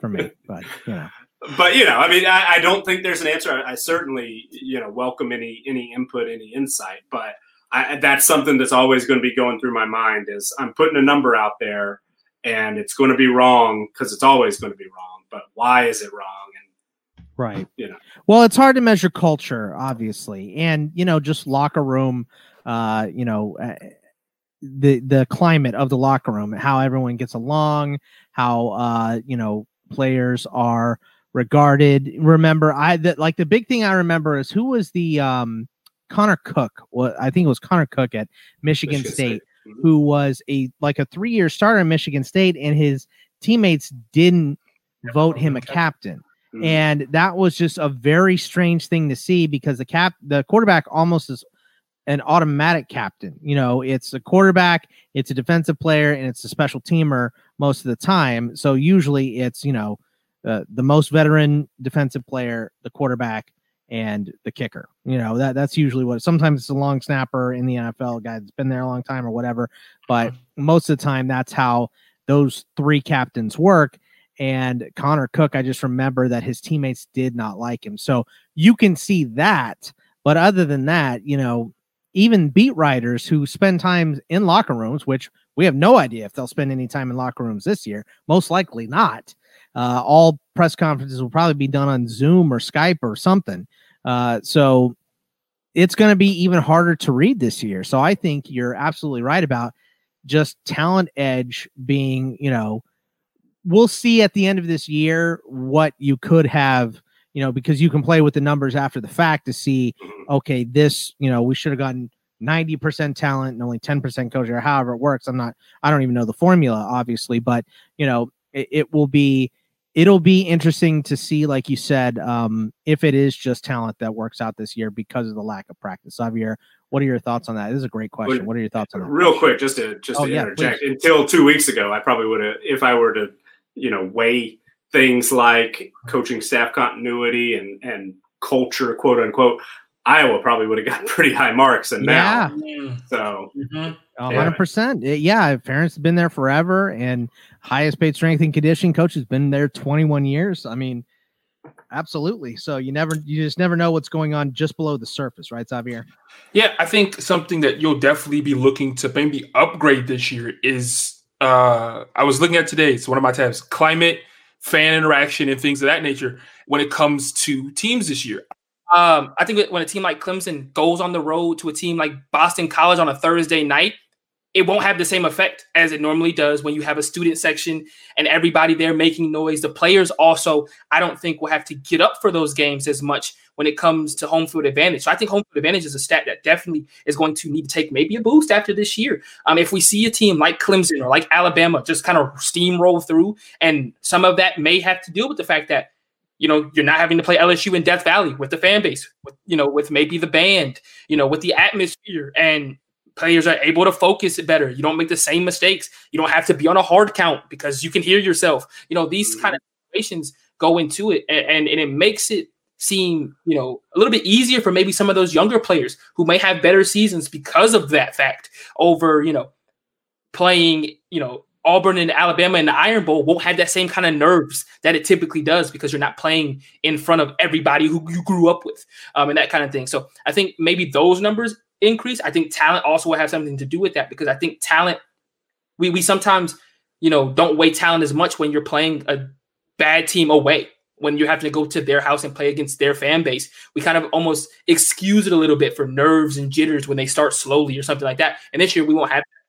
for me. But you know but you know, I mean, I, I, don't think there's an answer. I, I, certainly, you know, welcome any any input, any insight. But I, that's something that's always going to be going through my mind is I'm putting a number out there and it's going to be wrong because it's always going to be wrong. But why is it wrong? And right, you know, well, it's hard to measure culture, obviously, and you know, just locker room, uh, you know. Uh, the the climate of the locker room, how everyone gets along, how uh you know players are regarded. Remember, I that like the big thing I remember is who was the um Connor Cook. Well, I think it was Connor Cook at Michigan, Michigan State, State. Who was a like a three year starter in Michigan State, and his teammates didn't vote him a captain. Mm-hmm. And that was just a very strange thing to see because the cap the quarterback almost is an automatic captain. You know, it's a quarterback, it's a defensive player, and it's a special teamer most of the time. So usually it's, you know, uh, the most veteran defensive player, the quarterback, and the kicker. You know, that that's usually what sometimes it's a long snapper in the NFL, guy that's been there a long time or whatever. But most of the time that's how those three captains work. And Connor Cook, I just remember that his teammates did not like him. So you can see that. But other than that, you know, even beat writers who spend time in locker rooms, which we have no idea if they'll spend any time in locker rooms this year, most likely not. Uh, all press conferences will probably be done on Zoom or Skype or something. Uh, so it's going to be even harder to read this year. So I think you're absolutely right about just talent edge being, you know, we'll see at the end of this year what you could have, you know, because you can play with the numbers after the fact to see, mm-hmm. okay, this, you know, we should have gotten 90% talent and only 10% coach or however it works. I'm not, I don't even know the formula, obviously, but, you know, it, it will be it'll be interesting to see, like you said, um, if it is just talent that works out this year because of the lack of practice. Xavier, what are your thoughts on that? This is a great question. What are your thoughts on that? Real quick, just to just oh, to yeah, interject. Please. Until two weeks ago, I probably would have, if I were to, you know, weigh things like coaching staff continuity and and culture, quote unquote. Iowa probably would have got pretty high marks, and yeah. now, so mm-hmm. hundred percent. Yeah, Ferentz has been there forever, and highest paid strength and conditioning coach has been there 21 years. I mean, absolutely. So you never, you just never know what's going on just below the surface, right, Xavier? Yeah, I think something that you'll definitely be looking to maybe upgrade this year is. uh I was looking at today. It's one of my tabs. Climate fan interaction and things of that nature when it comes to teams this year. Um, I think when a team like Clemson goes on the road to a team like Boston College on a Thursday night, it won't have the same effect as it normally does when you have a student section and everybody there making noise. The players also, I don't think, will have to get up for those games as much when it comes to home field advantage. So I think home field advantage is a stat that definitely is going to need to take maybe a boost after this year. Um, if we see a team like Clemson or like Alabama just kind of steamroll through, and some of that may have to deal with the fact that you know you're not having to play LSU in Death Valley with the fan base, with you know with maybe the band, you know with the atmosphere and players are able to focus better. You don't make the same mistakes. You don't have to be on a hard count because you can hear yourself. You know, these mm-hmm. kind of situations go into it and, and, and it makes it seem, you know, a little bit easier for maybe some of those younger players who may have better seasons because of that fact over, you know, playing, you know, Auburn and Alabama in the Iron Bowl won't have that same kind of nerves that it typically does because you're not playing in front of everybody who you grew up with um, and that kind of thing. So I think maybe those numbers increase. I think talent also will have something to do with that because I think talent, we, we sometimes, you know, don't weigh talent as much when you're playing a bad team away, when you have to go to their house and play against their fan base. We kind of almost excuse it a little bit for nerves and jitters when they start slowly or something like that. And this year we won't have that.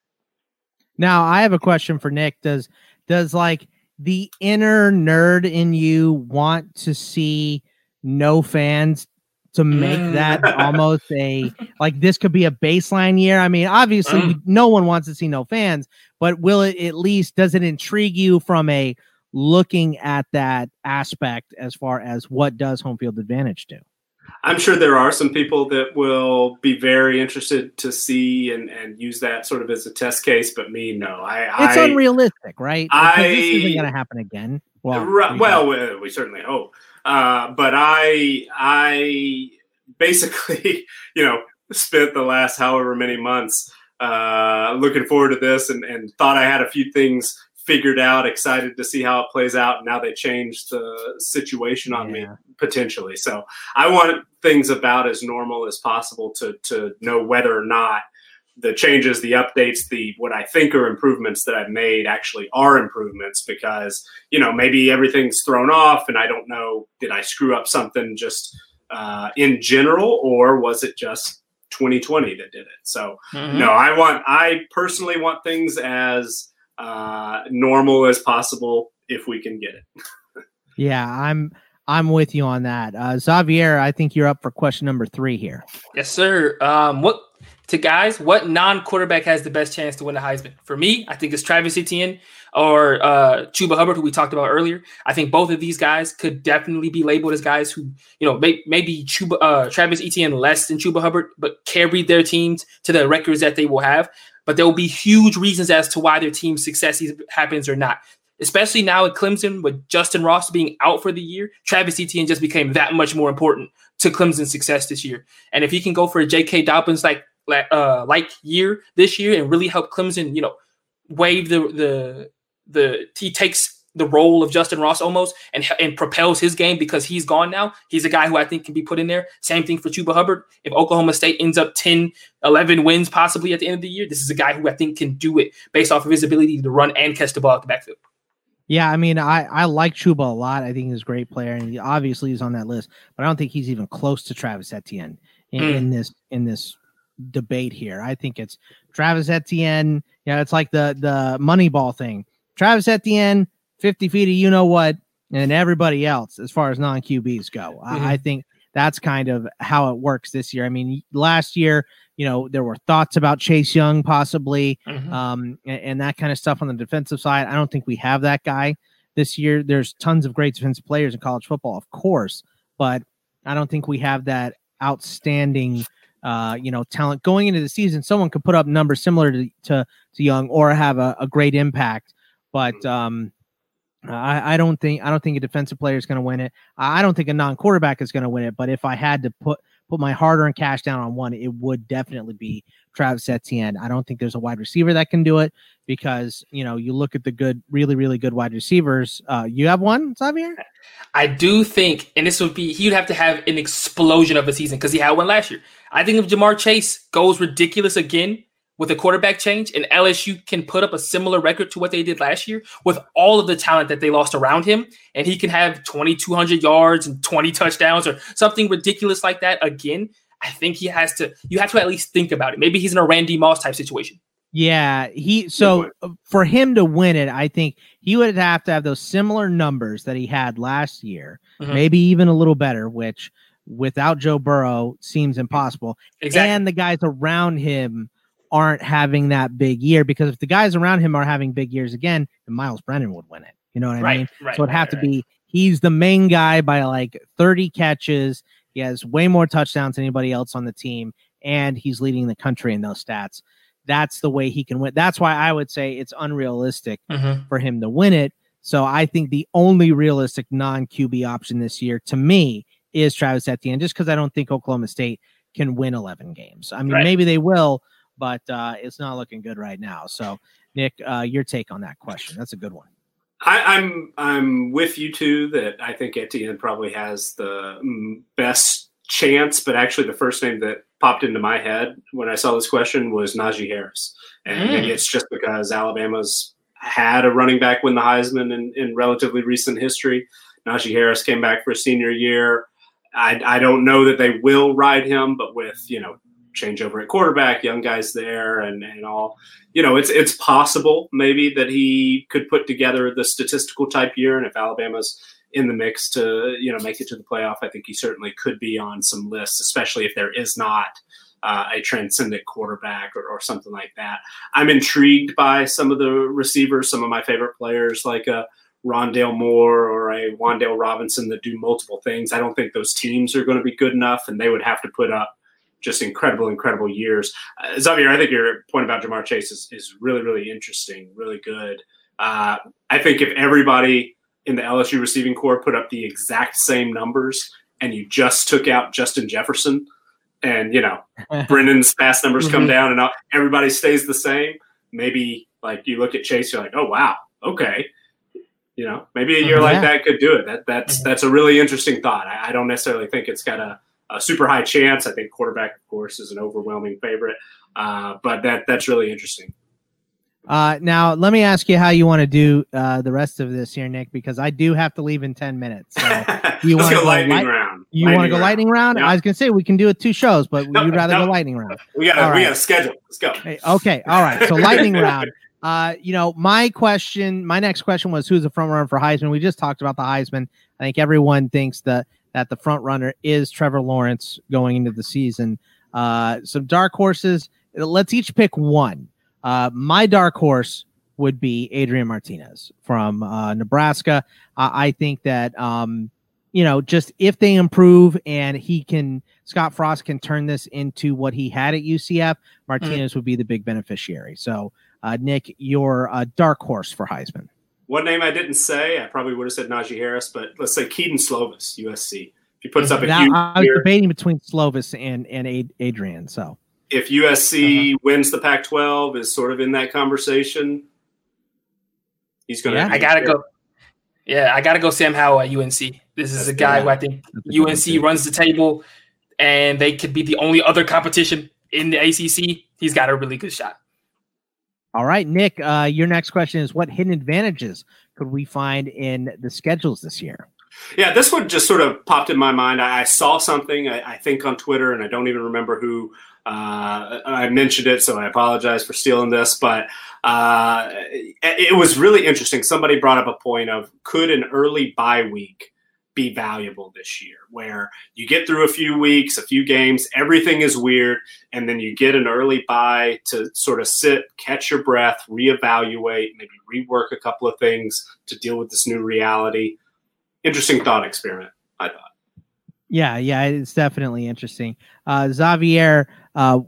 Now I have a question for Nick. Does does like the inner nerd in you want to see no fans to make mm. that almost a like this could be a baseline year. I mean, obviously, mm. no one wants to see no fans, but will it at least does it intrigue you from a looking at that aspect as far as what does home field advantage do? I'm sure there are some people that will be very interested to see and, and use that sort of as a test case, but me, no. I it's I, unrealistic, right? Because I, this isn't going to happen again. Well, right, well, we, we certainly hope. Uh, but I I basically you know spent the last however many months uh, looking forward to this and, and thought I had a few things figured out, excited to see how it plays out. Now they changed the situation on yeah. me potentially. So I want things about as normal as possible to to know whether or not the changes, the updates, the what I think are improvements that I've made actually are improvements because you know maybe everything's thrown off and I don't know did I screw up something just uh, in general or was it just 2020 that did it? So mm-hmm. no, I want I personally want things as uh, normal as possible if we can get it. yeah, I'm I'm with you on that. Uh, Xavier, I think you're up for question number three here. Yes, sir. Um, what to guys, what non-quarterback has the best chance to win the Heisman? For me, I think it's Travis Etienne or uh, Chuba Hubbard, who we talked about earlier. I think both of these guys could definitely be labeled as guys who, you know, may, maybe Chuba, uh, Travis Etienne less than Chuba Hubbard, but carried their teams to the records that they will have. But there will be huge reasons as to why their team's success happens or not. Especially now at Clemson, with Justyn Ross being out for the year, Travis Etienne just became that much more important to Clemson's success this year. And if he can go for a J.K. Dobbins like uh, like year this year and really help Clemson, you know, wave the the the he takes the role of Justyn Ross almost and and propels his game because he's gone now. He's a guy who I think can be put in there. Same thing for Chuba Hubbard. If Oklahoma State ends up 10, 11 wins possibly at the end of the year, this is a guy who I think can do it based off of his ability to run and catch the ball at the backfield. Yeah, I mean, I, I like Chuba a lot. I think he's a great player, and he obviously is on that list. But I don't think he's even close to Travis Etienne in, mm. in this in this debate here. I think it's Travis Etienne. You know, it's like the the Moneyball thing. Travis Etienne, 50 feet of you know what, and everybody else as far as non QBs go. Mm-hmm. I, I think that's kind of how it works this year. I mean, last year, you know, there were thoughts about Chase Young possibly, mm-hmm. um, and, and, that kind of stuff on the defensive side. I don't think we have that guy this year. There's tons of great defensive players in college football, of course, but I don't think we have that outstanding uh, you know, talent going into the season. Someone could put up numbers similar to to, to Young or have a, a great impact, but mm. um, I, I don't think I don't think a defensive player is going to win it. I don't think a non-quarterback is going to win it. But if I had to put put my hard-earned cash down on one, it would definitely be Travis Etienne. I don't think there's a wide receiver that can do it because you know you look at the good, really, really good wide receivers. Uh, you have one, Xavier. I do think, and this would be he'd have to have an explosion of a season because he had one last year. I think if Ja'Marr Chase goes ridiculous again with a quarterback change, and LSU can put up a similar record to what they did last year with all of the talent that they lost around him, and he can have 2,200 yards and 20 touchdowns or something ridiculous like that again, I think he has to. You have to at least think about it. Maybe he's in a Randy Moss type situation. Yeah, he so for him to win it, I think he would have to have those similar numbers that he had last year, mm-hmm. maybe even a little better, which without Joe Burrow seems impossible. Exactly. And the guys around him aren't having that big year because if the guys around him are having big years again, then Myles Brennan would win it. You know what I right, mean? Right, so it'd right, have to be he's the main guy by like 30 catches. He has way more touchdowns than anybody else on the team, and he's leading the country in those stats. That's the way he can win. That's why I would say it's unrealistic mm-hmm. for him to win it. So I think the only realistic non QB option this year to me is Travis Etienne, just because I don't think Oklahoma State can win 11 games. I mean, right. maybe they will, but uh, it's not looking good right now. So, Nick, uh, your take on that question? That's a good one. I, am I'm, I'm with you too that I think Etienne probably has the mm, best chance, but actually the first name that popped into my head when I saw this question was Najee Harris, and mm. it's just because Alabama's had a running back win the Heisman in, in relatively recent history. Najee Harris came back for a senior year. I, I don't know that they will ride him, but with you know changeover at quarterback, young guys there, and and all, you know, it's it's possible maybe that he could put together the statistical type year, and if Alabama's in the mix to you know make it to the playoff, I think he certainly could be on some lists, especially if there is not uh, a transcendent quarterback or, or, something like that. I'm intrigued by some of the receivers, some of my favorite players like uh, Rondale Moore or a Wan'Dale Robinson that do multiple things. I don't think those teams are going to be good enough, and they would have to put up just incredible, incredible years. Uh, Xavier, I think your point about Ja'Marr Chase is, is really, really interesting, really good. Uh, I think if everybody in the LSU receiving corps put up the exact same numbers and you just took out Justin Jefferson and, you know, Brennan's fast numbers come mm-hmm. down and everybody stays the same, maybe like you look at Chase, you're like, oh, wow, okay you know, maybe a year yeah. like that could do it. That that's mm-hmm. that's a really interesting thought. I, I don't necessarily think it's got a, a, super high chance. I think quarterback, of course, is an overwhelming favorite. Uh, but that that's really interesting. Uh, now let me ask you how you want to do uh, the rest of this here, Nick, because I do have to leave in ten minutes. So you want to go lightning light- round? You want to go round. lightning round? Yeah. I was gonna say we can do it two shows, but no, you'd rather no. go lightning round. We got right. we got a schedule. Let's go. Hey, okay, all right. So lightning round. Uh, you know, my question, my next question was who's the front runner for Heisman? We just talked about the Heisman. I think everyone thinks that that the front runner is Trevor Lawrence going into the season. Uh, some dark horses. Let's each pick one. Uh, my dark horse would be Adrian Martinez from uh, Nebraska. I think that um, you know, just if they improve and he can, Scott Frost can turn this into what he had at UCF, Martinez mm. would be the big beneficiary. So uh, Nick, your uh, dark horse for Heisman. One name I didn't say, I probably would have said Najee Harris, but let's say Kedon Slovis, USC. If he puts up a now, huge I was year, debating between Slovis and and Adrian. So if USC uh-huh. wins the Pac-12, is sort of in that conversation. He's going to. Yeah. I gotta go. Yeah, I gotta go. Sam Howell at UNC. This is That's a guy who I think UNC runs the table, and they could be the only other competition in the ACC. He's got a really good shot. All right, Nick, uh, your next question is what hidden advantages could we find in the schedules this year? Yeah, this one just sort of popped in my mind. I, I saw something, I, I, think, on Twitter, and I don't even remember who uh, I mentioned it, so I apologize for stealing this. But uh, it, it was really interesting. Somebody brought up a point of could an early bye week be valuable this year, where you get through a few weeks, a few games, everything is weird, and then you get an early buy to sort of sit, catch your breath, reevaluate, maybe rework a couple of things to deal with this new reality. Interesting thought experiment, I thought. Yeah, yeah, it's definitely interesting. Uh, Xavier, uh,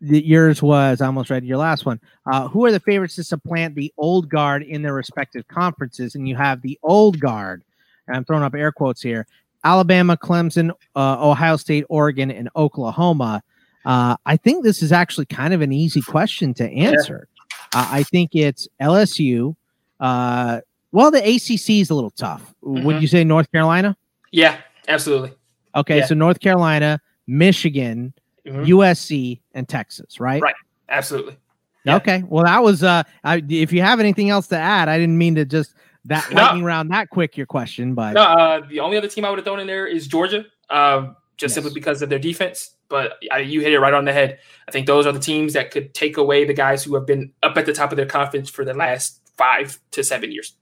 yours was I almost read your last one. Uh, who are the favorites to supplant the old guard in their respective conferences? And you have the old guard and I'm throwing up air quotes here Alabama, Clemson, uh, Ohio State, Oregon, and Oklahoma. Uh, I think this is actually kind of an easy question to answer. Yeah. Uh, I think it's LSU. Uh, well, the ACC is a little tough. Mm-hmm. Would you say North Carolina? Yeah, absolutely. Okay, yeah. so North Carolina, Michigan, mm-hmm. USC, and Texas, right? Right, absolutely. Yeah. Okay. Well, that was uh I, if you have anything else to add, I didn't mean to just that No. lightning round that quick your question, but No, uh, the only other team I would have thrown in there is Georgia, um, just Yes. simply because of their defense. But I, you hit it right on the head. I think those are the teams that could take away the guys who have been up at the top of their conference for the last five to seven years.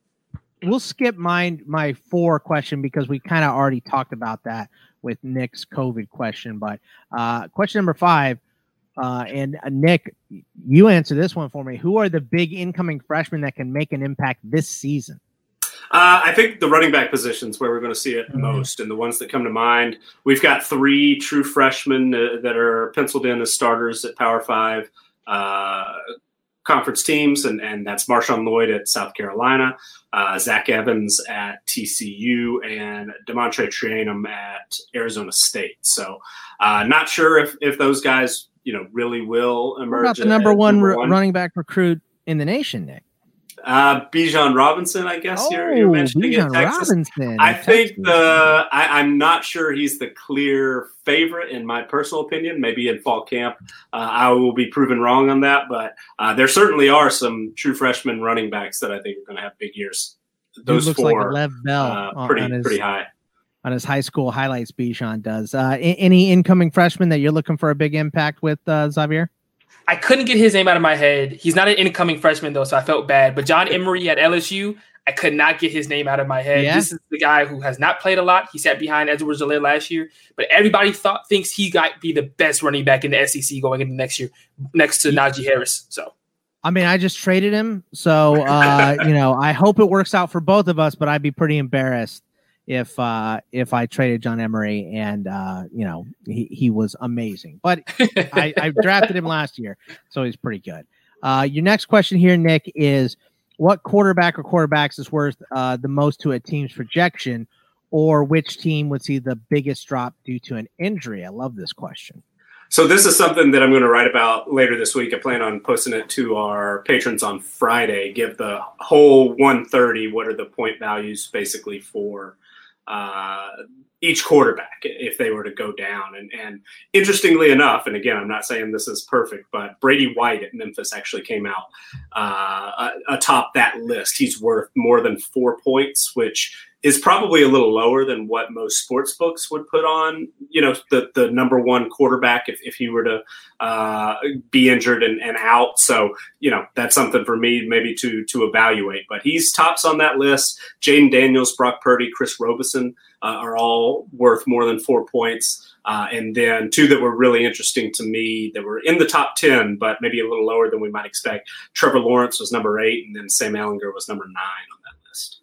we'll skip my my four question because we kind of already talked about that with Nick's COVID question. But uh, question number five, uh, and uh, Nick, you answer this one for me. Who are the big incoming freshmen that can make an impact this season? Uh, I think the running back positions where we're going to see it Mhm. most, and the ones that come to mind. We've got three true freshmen uh, that are penciled in as starters at Power Five uh, conference teams, and, and that's Marshawn Lloyd at South Carolina, uh, Zach Evans at TCU, and DeaMonte Trayanum at Arizona State. So, uh, not sure if if those guys, you know, really will What emerge. about the number one, number ru- running back recruit in the nation, Nick? Uh, Bijan Robinson, I guess you're, you're mentioning Oh, Bijan in Texas. Robinson. I think Texas. the I, I'm not sure he's the clear favorite in my personal opinion. Maybe in fall camp, uh, I will be proven wrong on that. But uh, there certainly are some true freshman running backs that I think are going to have big years. Dude Those looks four, like Lev Bell uh, on, pretty on his pretty high. on his high school highlights. Bijan does. Uh, any incoming freshman that you're looking for a big impact with, uh, Xavier? I couldn't get his name out of my head. He's not an incoming freshman though, so I felt bad. But John Emery at LSU, I could not get his name out of my head. Yeah. This is the guy who has not played a lot. He sat behind Edwards-Helaire last year, but everybody thought thinks he might be the best running back in the SEC going into next year, next to Najee Harris. So I mean, I just traded him, so uh, you know, I hope it works out for both of us. But I'd be pretty embarrassed if uh, if I traded John Emery and uh, you know he, he was amazing. But I, I drafted him last year, so he's pretty good. Uh, your next question here, Nick, is what quarterback or quarterbacks is worth uh, the most to a team's projection, or which team would see the biggest drop due to an injury? I love this question. So this is something that I'm going to write about later this week. I plan on posting it to our patrons on Friday. Give the whole 130. What are the point values basically for uh, each quarterback if they were to go down? And, and interestingly enough, and again, I'm not saying this is perfect, but Brady White at Memphis actually came out uh, atop that list. He's worth more than four points, which is probably a little lower than what most sports books would put on, you know, the, the number one quarterback if, if he were to uh, be injured and, and out. So, you know, that's something for me maybe to to evaluate. But he's tops on that list. Jayden Daniels, Brock Purdy, Chris Robison uh, are all worth more than four points. Uh, and then two that were really interesting to me that were in the top 10, but maybe a little lower than we might expect. Trevor Lawrence was number eight, and then Sam Ehlinger was number nine on that list.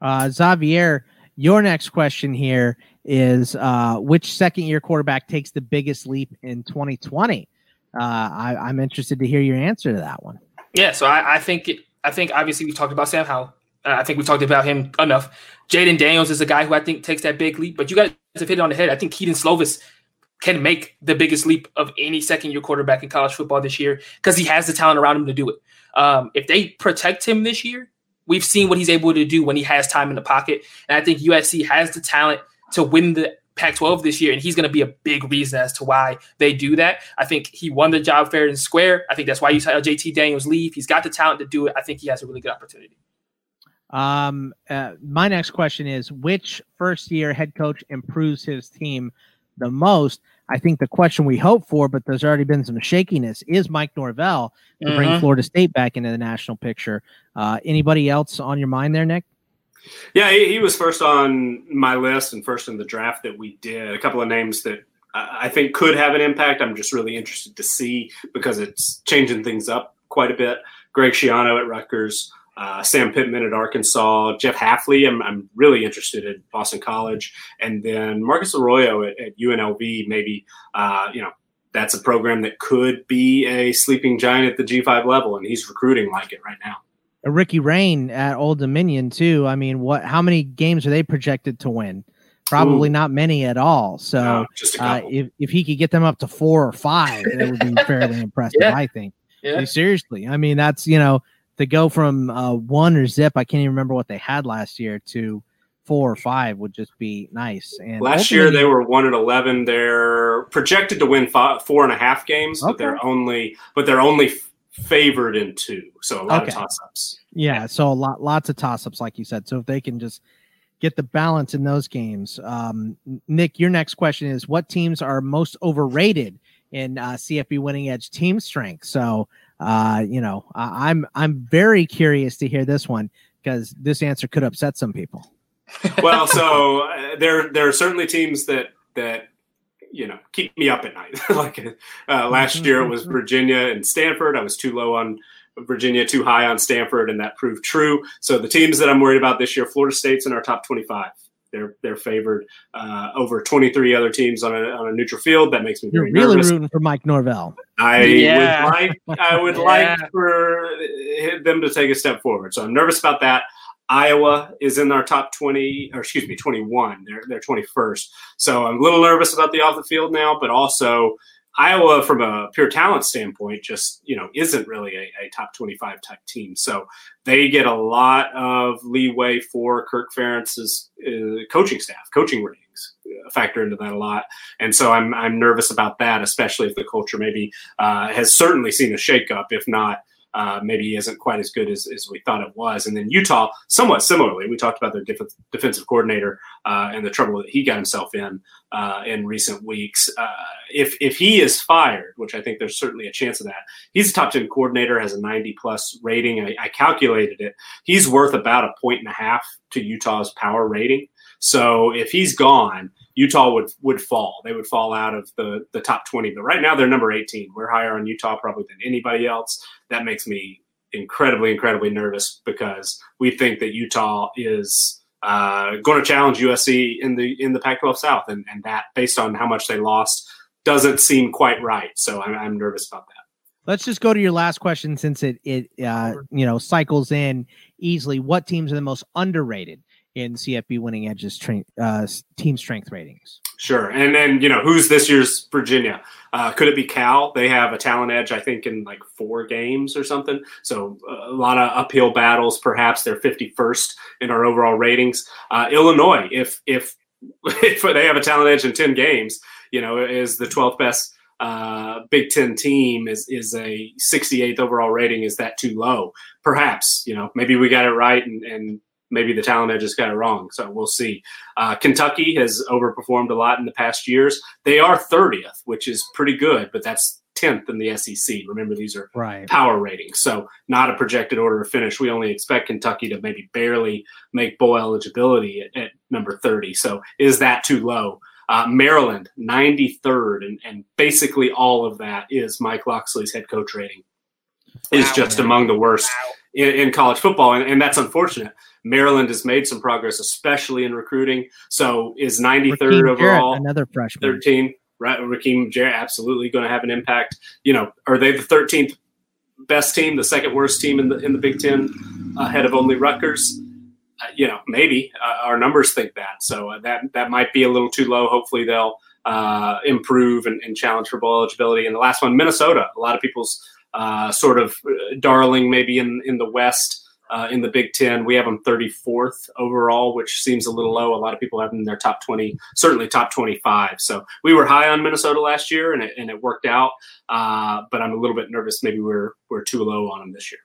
Uh, Xavier, your next question here is uh, which second year quarterback takes the biggest leap in 2020? Uh, I, I'm interested to hear your answer to that one. yeah, so I, I think it, I think obviously we talked about Sam Howell. I think we've talked about him enough. Jayden Daniels is a guy who I think takes that big leap, but you guys have hit it on the head. I think Kedon Slovis can make the biggest leap of any second year quarterback in college football this year because he has the talent around him to do it. Um, if they protect him this year, we've seen what he's able to do when he has time in the pocket. And I think USC has the talent to win the Pac 12 this year, and he's going to be a big reason as to why they do that. I think he won the job fair and square. I think that's why you saw JT Daniels leave. He's got the talent to do it. I think he has a really good opportunity. Um, uh, my next question is which first year head coach improves his team the most? I think the question we hope for, but there's already been some shakiness, is Mike Norvell to bring Mhm. Florida State back into the national picture. Uh, anybody else on your mind there, Nick? Yeah, he, he was first on my list and first in the draft that we did. A couple of names that I I think could have an impact. I'm just really interested to see because it's changing things up quite a bit. Greg Schiano at Rutgers, uh, Sam Pittman at Arkansas, Jeff Hafley. I'm, I'm really interested in Boston College, and then Marcus Arroyo at, at UNLV. Maybe uh, you know that's a program that could be a sleeping giant at the G5 level, and he's recruiting like it right now. Uh, Ricky Rahne at Old Dominion too. I mean, what? How many games are they projected to win? Probably Ooh. not many at all. So Uh, just a uh, if if he could get them up to four or five, it would be fairly impressive. Yeah. I think. Yeah. Like, seriously, I mean that's you know to go from uh, one or zip. I can't even remember what they had last year to four or five would just be nice. And Last year they were one and eleven. They're projected to win five, four and a half games, but they're only but they're only favored in two, so a lot Okay. of toss ups. Yeah, so a lot, lots of toss ups, like you said. So if they can just get the balance in those games, um, Nick, your next question is: What teams are most overrated in uh, CFB Winning Edge team strength? So, uh, you know, I- I'm I'm very curious to hear this one because this answer could upset some people. well, so uh, there there are certainly teams that that you know keep me up at night. like uh, last year, it was Virginia and Stanford. I was too low on Virginia, too high on Stanford, and that proved true. So the teams that I'm worried about this year, Florida State's in our top 25. They're they're favored uh, over 23 other teams on a on a neutral field. That makes me You're very really nervous. rooting for Mike Norvell. I Yeah. would like I would Yeah. like for them to take a step forward. So I'm nervous about that. Iowa is in our top 20 or excuse me 21. They're they're 21st. So I'm a little nervous about the off the field now, but also Iowa from a pure talent standpoint just, you know, isn't really a, a top 25 type team. So they get a lot of leeway for Kirk Ferentz's uh, coaching staff, coaching ratings uh, factor into that a lot. And so I'm I'm nervous about that, especially if the culture maybe uh, has certainly seen a shakeup, if not. Uh, maybe he isn't quite as good as, as we thought it was. And then Utah, somewhat similarly, we talked about their def- defensive coordinator uh, and the trouble that he got himself in uh, in recent weeks. Uh, if if he is fired, which I think there's certainly a chance of that, he's a top ten coordinator, has a 90 plus rating. I, I calculated it. He's worth about a point and a half to Utah's power rating. So if he's gone, Utah would would fall. They would fall out of the the top 20. But right now they're number 18. We're higher on Utah probably than anybody else. That makes me incredibly incredibly nervous because we think that Utah is uh, going to challenge USC in the in the Pac-12 South, and and that based on how much they lost doesn't seem quite right. So I'm, I'm nervous about that. Let's just go to your last question since it it uh, you know cycles in easily. What teams are the most underrated in CFB Winning Edge's tra- uh, team strength ratings? Sure. And then, you know, who's this year's Virginia? Uh, could it be Cal? They have a talent edge, I think, in like four games or something. So uh, a lot of uphill battles. Perhaps they're 51st in our overall ratings. Uh, Illinois, if if if they have a talent edge in 10 games, you know, is the 12th best uh, Big Ten team is is a 68th overall rating. Is that too low? Perhaps. You know, maybe we got it right and and maybe the talent edge just got it wrong. So we'll see. Uh, Kentucky has overperformed a lot in the past years. They are 30th, which is pretty good, but that's 10th in the SEC. Remember, these are Right. power ratings, so not a projected order of finish. We only expect Kentucky to maybe barely make bowl eligibility at, at number 30. So is that too low? Uh, Maryland, 93rd, and, and basically all of that is Mike Locksley's head coach rating. Is Wow. just among the worst in, in college football, and, and that's unfortunate. Maryland has made some progress, especially in recruiting. So is 93rd Rakim Jarrett, overall, another freshman. 13, right? Rakim Jarrett absolutely going to have an impact. You know, are they the 13th best team, the second worst team in the in the Big Ten, ahead of only Rutgers? Uh, you know, maybe uh, our numbers think that. So uh, that that might be a little too low. Hopefully they'll uh, improve and, and challenge for bowl eligibility. And the last one, Minnesota. A lot of people's uh, sort of uh, darling, maybe in in the West. Uh, in the Big Ten, we have them 34th overall, which seems a little low. A lot of people have them in their top 20, certainly top 25. So we were high on Minnesota last year, and it, and it worked out. Uh, but I'm a little bit nervous. Maybe we're we're too low on them this year.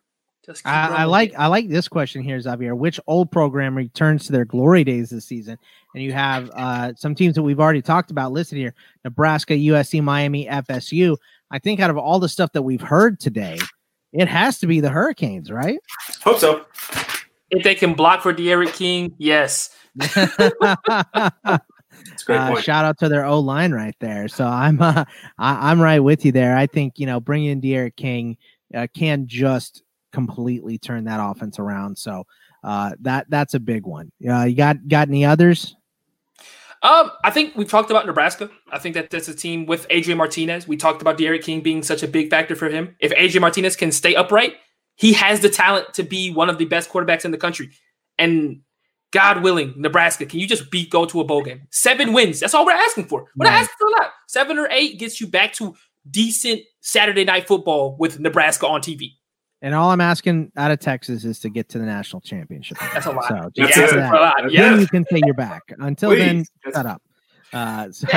Just I, I like I like this question here, Xavier. Which old program returns to their glory days this season? And you have uh, some teams that we've already talked about listed here: Nebraska, USC, Miami, FSU. I think out of all the stuff that we've heard today, it has to be the Hurricanes, right? Hope so. If they can block for D'Eriq King, yes. It's a great Uh, shout out to their O line right there. So I'm uh, I, I'm right with you there. I think you know bringing in D'Eriq King uh, can just completely turn that offense around. So uh, that that's a big one. Uh, you got got any others? Um, I think we've talked about Nebraska. I think that that's a team with Adrian Martinez. We talked about D'Eriq King being such a big factor for him. If Adrian Martinez can stay upright, he has the talent to be one of the best quarterbacks in the country. And God willing, Nebraska, can you just beat go to a bowl game? Seven wins. That's all we're asking for. We're not asking for a lot. Seven or eight gets you back to decent Saturday night football with Nebraska on TV. And all I'm asking out of Texas is to get to the national championship. That's a lot. So just Yeah, it. for that's that. a lot. That's then you can say you're back. Until then, Please. shut up. Uh, so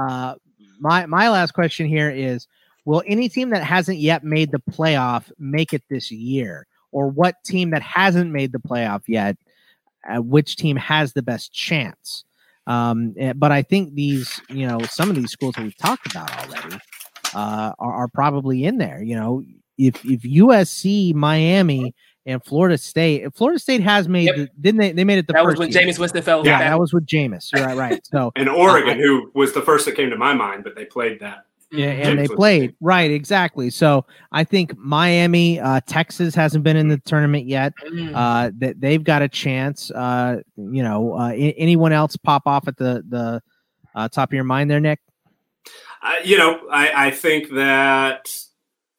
uh, my my last question here is: will any team that hasn't yet made the playoff make it this year? Or what team that hasn't made the playoff yet, uh, which team has the best chance? Um, eh, but I think these, you know, some of these schools that we've talked about already uh, are, are probably in there. You know, if if USC, Miami, and Florida State. Florida State has made, yep. the, didn't they? They made it the that first. was when year. Jameis Winston fell. Yeah, that was with Jameis. Right, right. So and Oregon, uh, who was the first that came to my mind, but they played that. Yeah, and they played right exactly. So I think Miami, uh, Texas hasn't been in the tournament yet. Mm. Uh, that they've got a chance. Uh, you know, uh, anyone else pop off at the the uh, top of your mind there, Nick? Uh, you know, I, I think that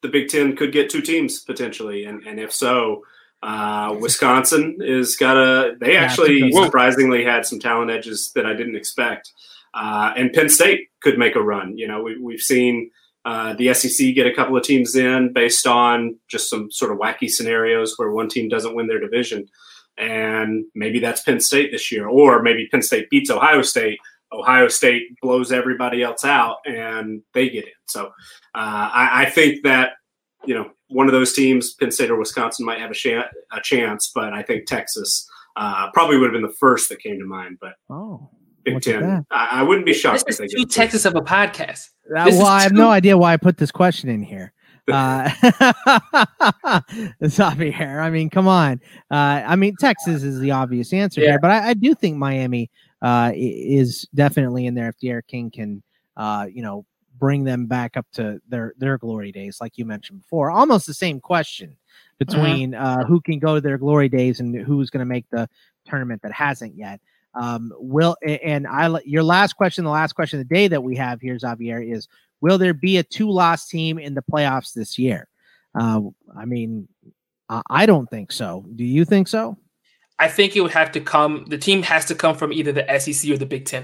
the Big Ten could get two teams potentially, and and if so, uh, Wisconsin is got a. They actually surprisingly had some talent edges that I didn't expect, uh, and Penn State could make a run. You know, we, we've seen uh, the SEC get a couple of teams in based on just some sort of wacky scenarios where one team doesn't win their division, and maybe that's Penn State this year, or maybe Penn State beats Ohio State. Ohio State blows everybody else out, and they get in. So uh, I, I think that you know one of those teams, Penn State or Wisconsin, might have a, sh- a chance, but I think Texas uh, probably would have been the first that came to mind. But oh, Big Ten, I, I, wouldn't be shocked. This is too Texas of a podcast. Uh, well, I have no idea why I put this question in here. uh Xavier. I mean, come on. Uh I mean Texas is the obvious answer yeah. here, but I, I, do think Miami uh is definitely in there if D'Eriq King can uh you know bring them back up to their their glory days, like you mentioned before. Almost the same question mm-hmm. between uh, who can go to their glory days and who's going to make the tournament that hasn't yet. Um, will and I your last question, the last question of the day that we have here, Xavier, is will there be a two loss team in the playoffs this year? Uh, I mean, I don't think so. Do you think so? I think it would have to come. The team has to come from either the SEC or the Big Ten.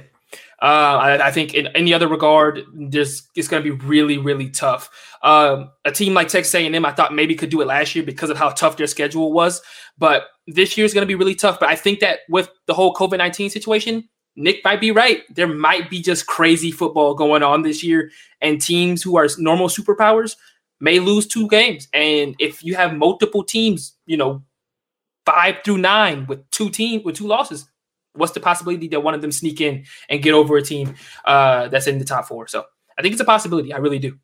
Uh, I, I, think in any other regard, there's it's going to be really, really tough. Um, a team like Texas A&M, I thought maybe could do it last year because of how tough their schedule was, but this year is going to be really tough. But I think that with the whole COVID nineteen situation, Nick might be right. There might be just crazy football going on this year, and teams who are normal superpowers may lose two games. And if you have multiple teams, you know, five through nine with two teams with two losses, what's the possibility that one of them sneak in and get over a team uh, that's in the top four? So I think it's a possibility. I really do.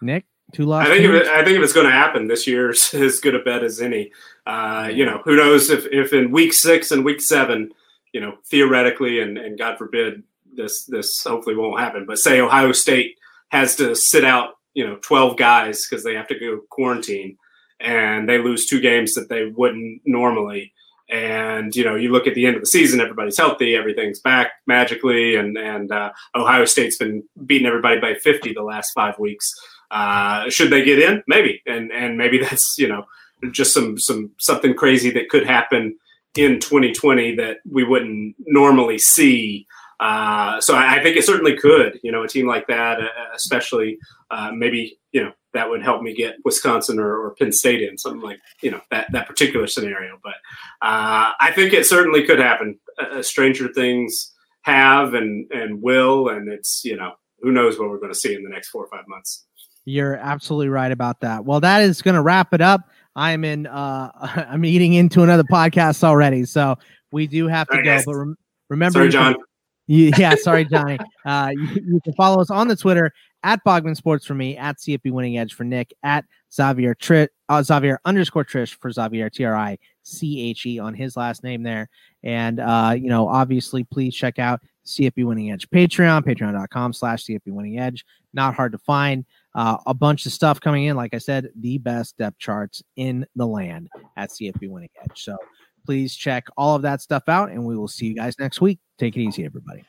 Nick, two losses. I think if it, I think if it's going to happen this year is as good a bet as any. Uh, you know, who knows if if in week six and week seven, you know, theoretically and and God forbid this this hopefully won't happen, but say Ohio State has to sit out, you know, twelve guys because they have to go quarantine, and they lose two games that they wouldn't normally and you know, you look at the end of the season, everybody's healthy, everything's back magically, and and uh, Ohio State's been beating everybody by 50 the last five weeks. Uh, should they get in? Maybe, and and maybe that's you know just some some something crazy that could happen in 2020 that we wouldn't normally see. Uh, so I, I, think it certainly could. You know, a team like that, uh, especially uh, maybe that would help me get Wisconsin or, or, Penn State in something like you know that that particular scenario. But uh, I think it certainly could happen. Uh, stranger things have and and will, and it's you know who knows what we're going to see in the next four or five months. You're absolutely right about that. Well, that is going to wrap it up. I'm in. Uh, I'm eating into another podcast already, so we do have to go. But rem- remember, Sorry, John. You, yeah, sorry, Johnny. Uh, you, you, can follow us on the Twitter at Bogman Sports for me, at CFB Winning Edge for Nick, at Xavier Tri- uh, Xavier underscore Triche for Xavier T R I C H E on his last name there. And uh, you know, obviously, please check out CFB Winning Edge Patreon, patreon.com slash CFB Winning Edge. Not hard to find. Uh, a bunch of stuff coming in. Like I said, the best depth charts in the land at CFB Winning Edge. So please check all of that stuff out, and we will see you guys next week. Take it easy, everybody.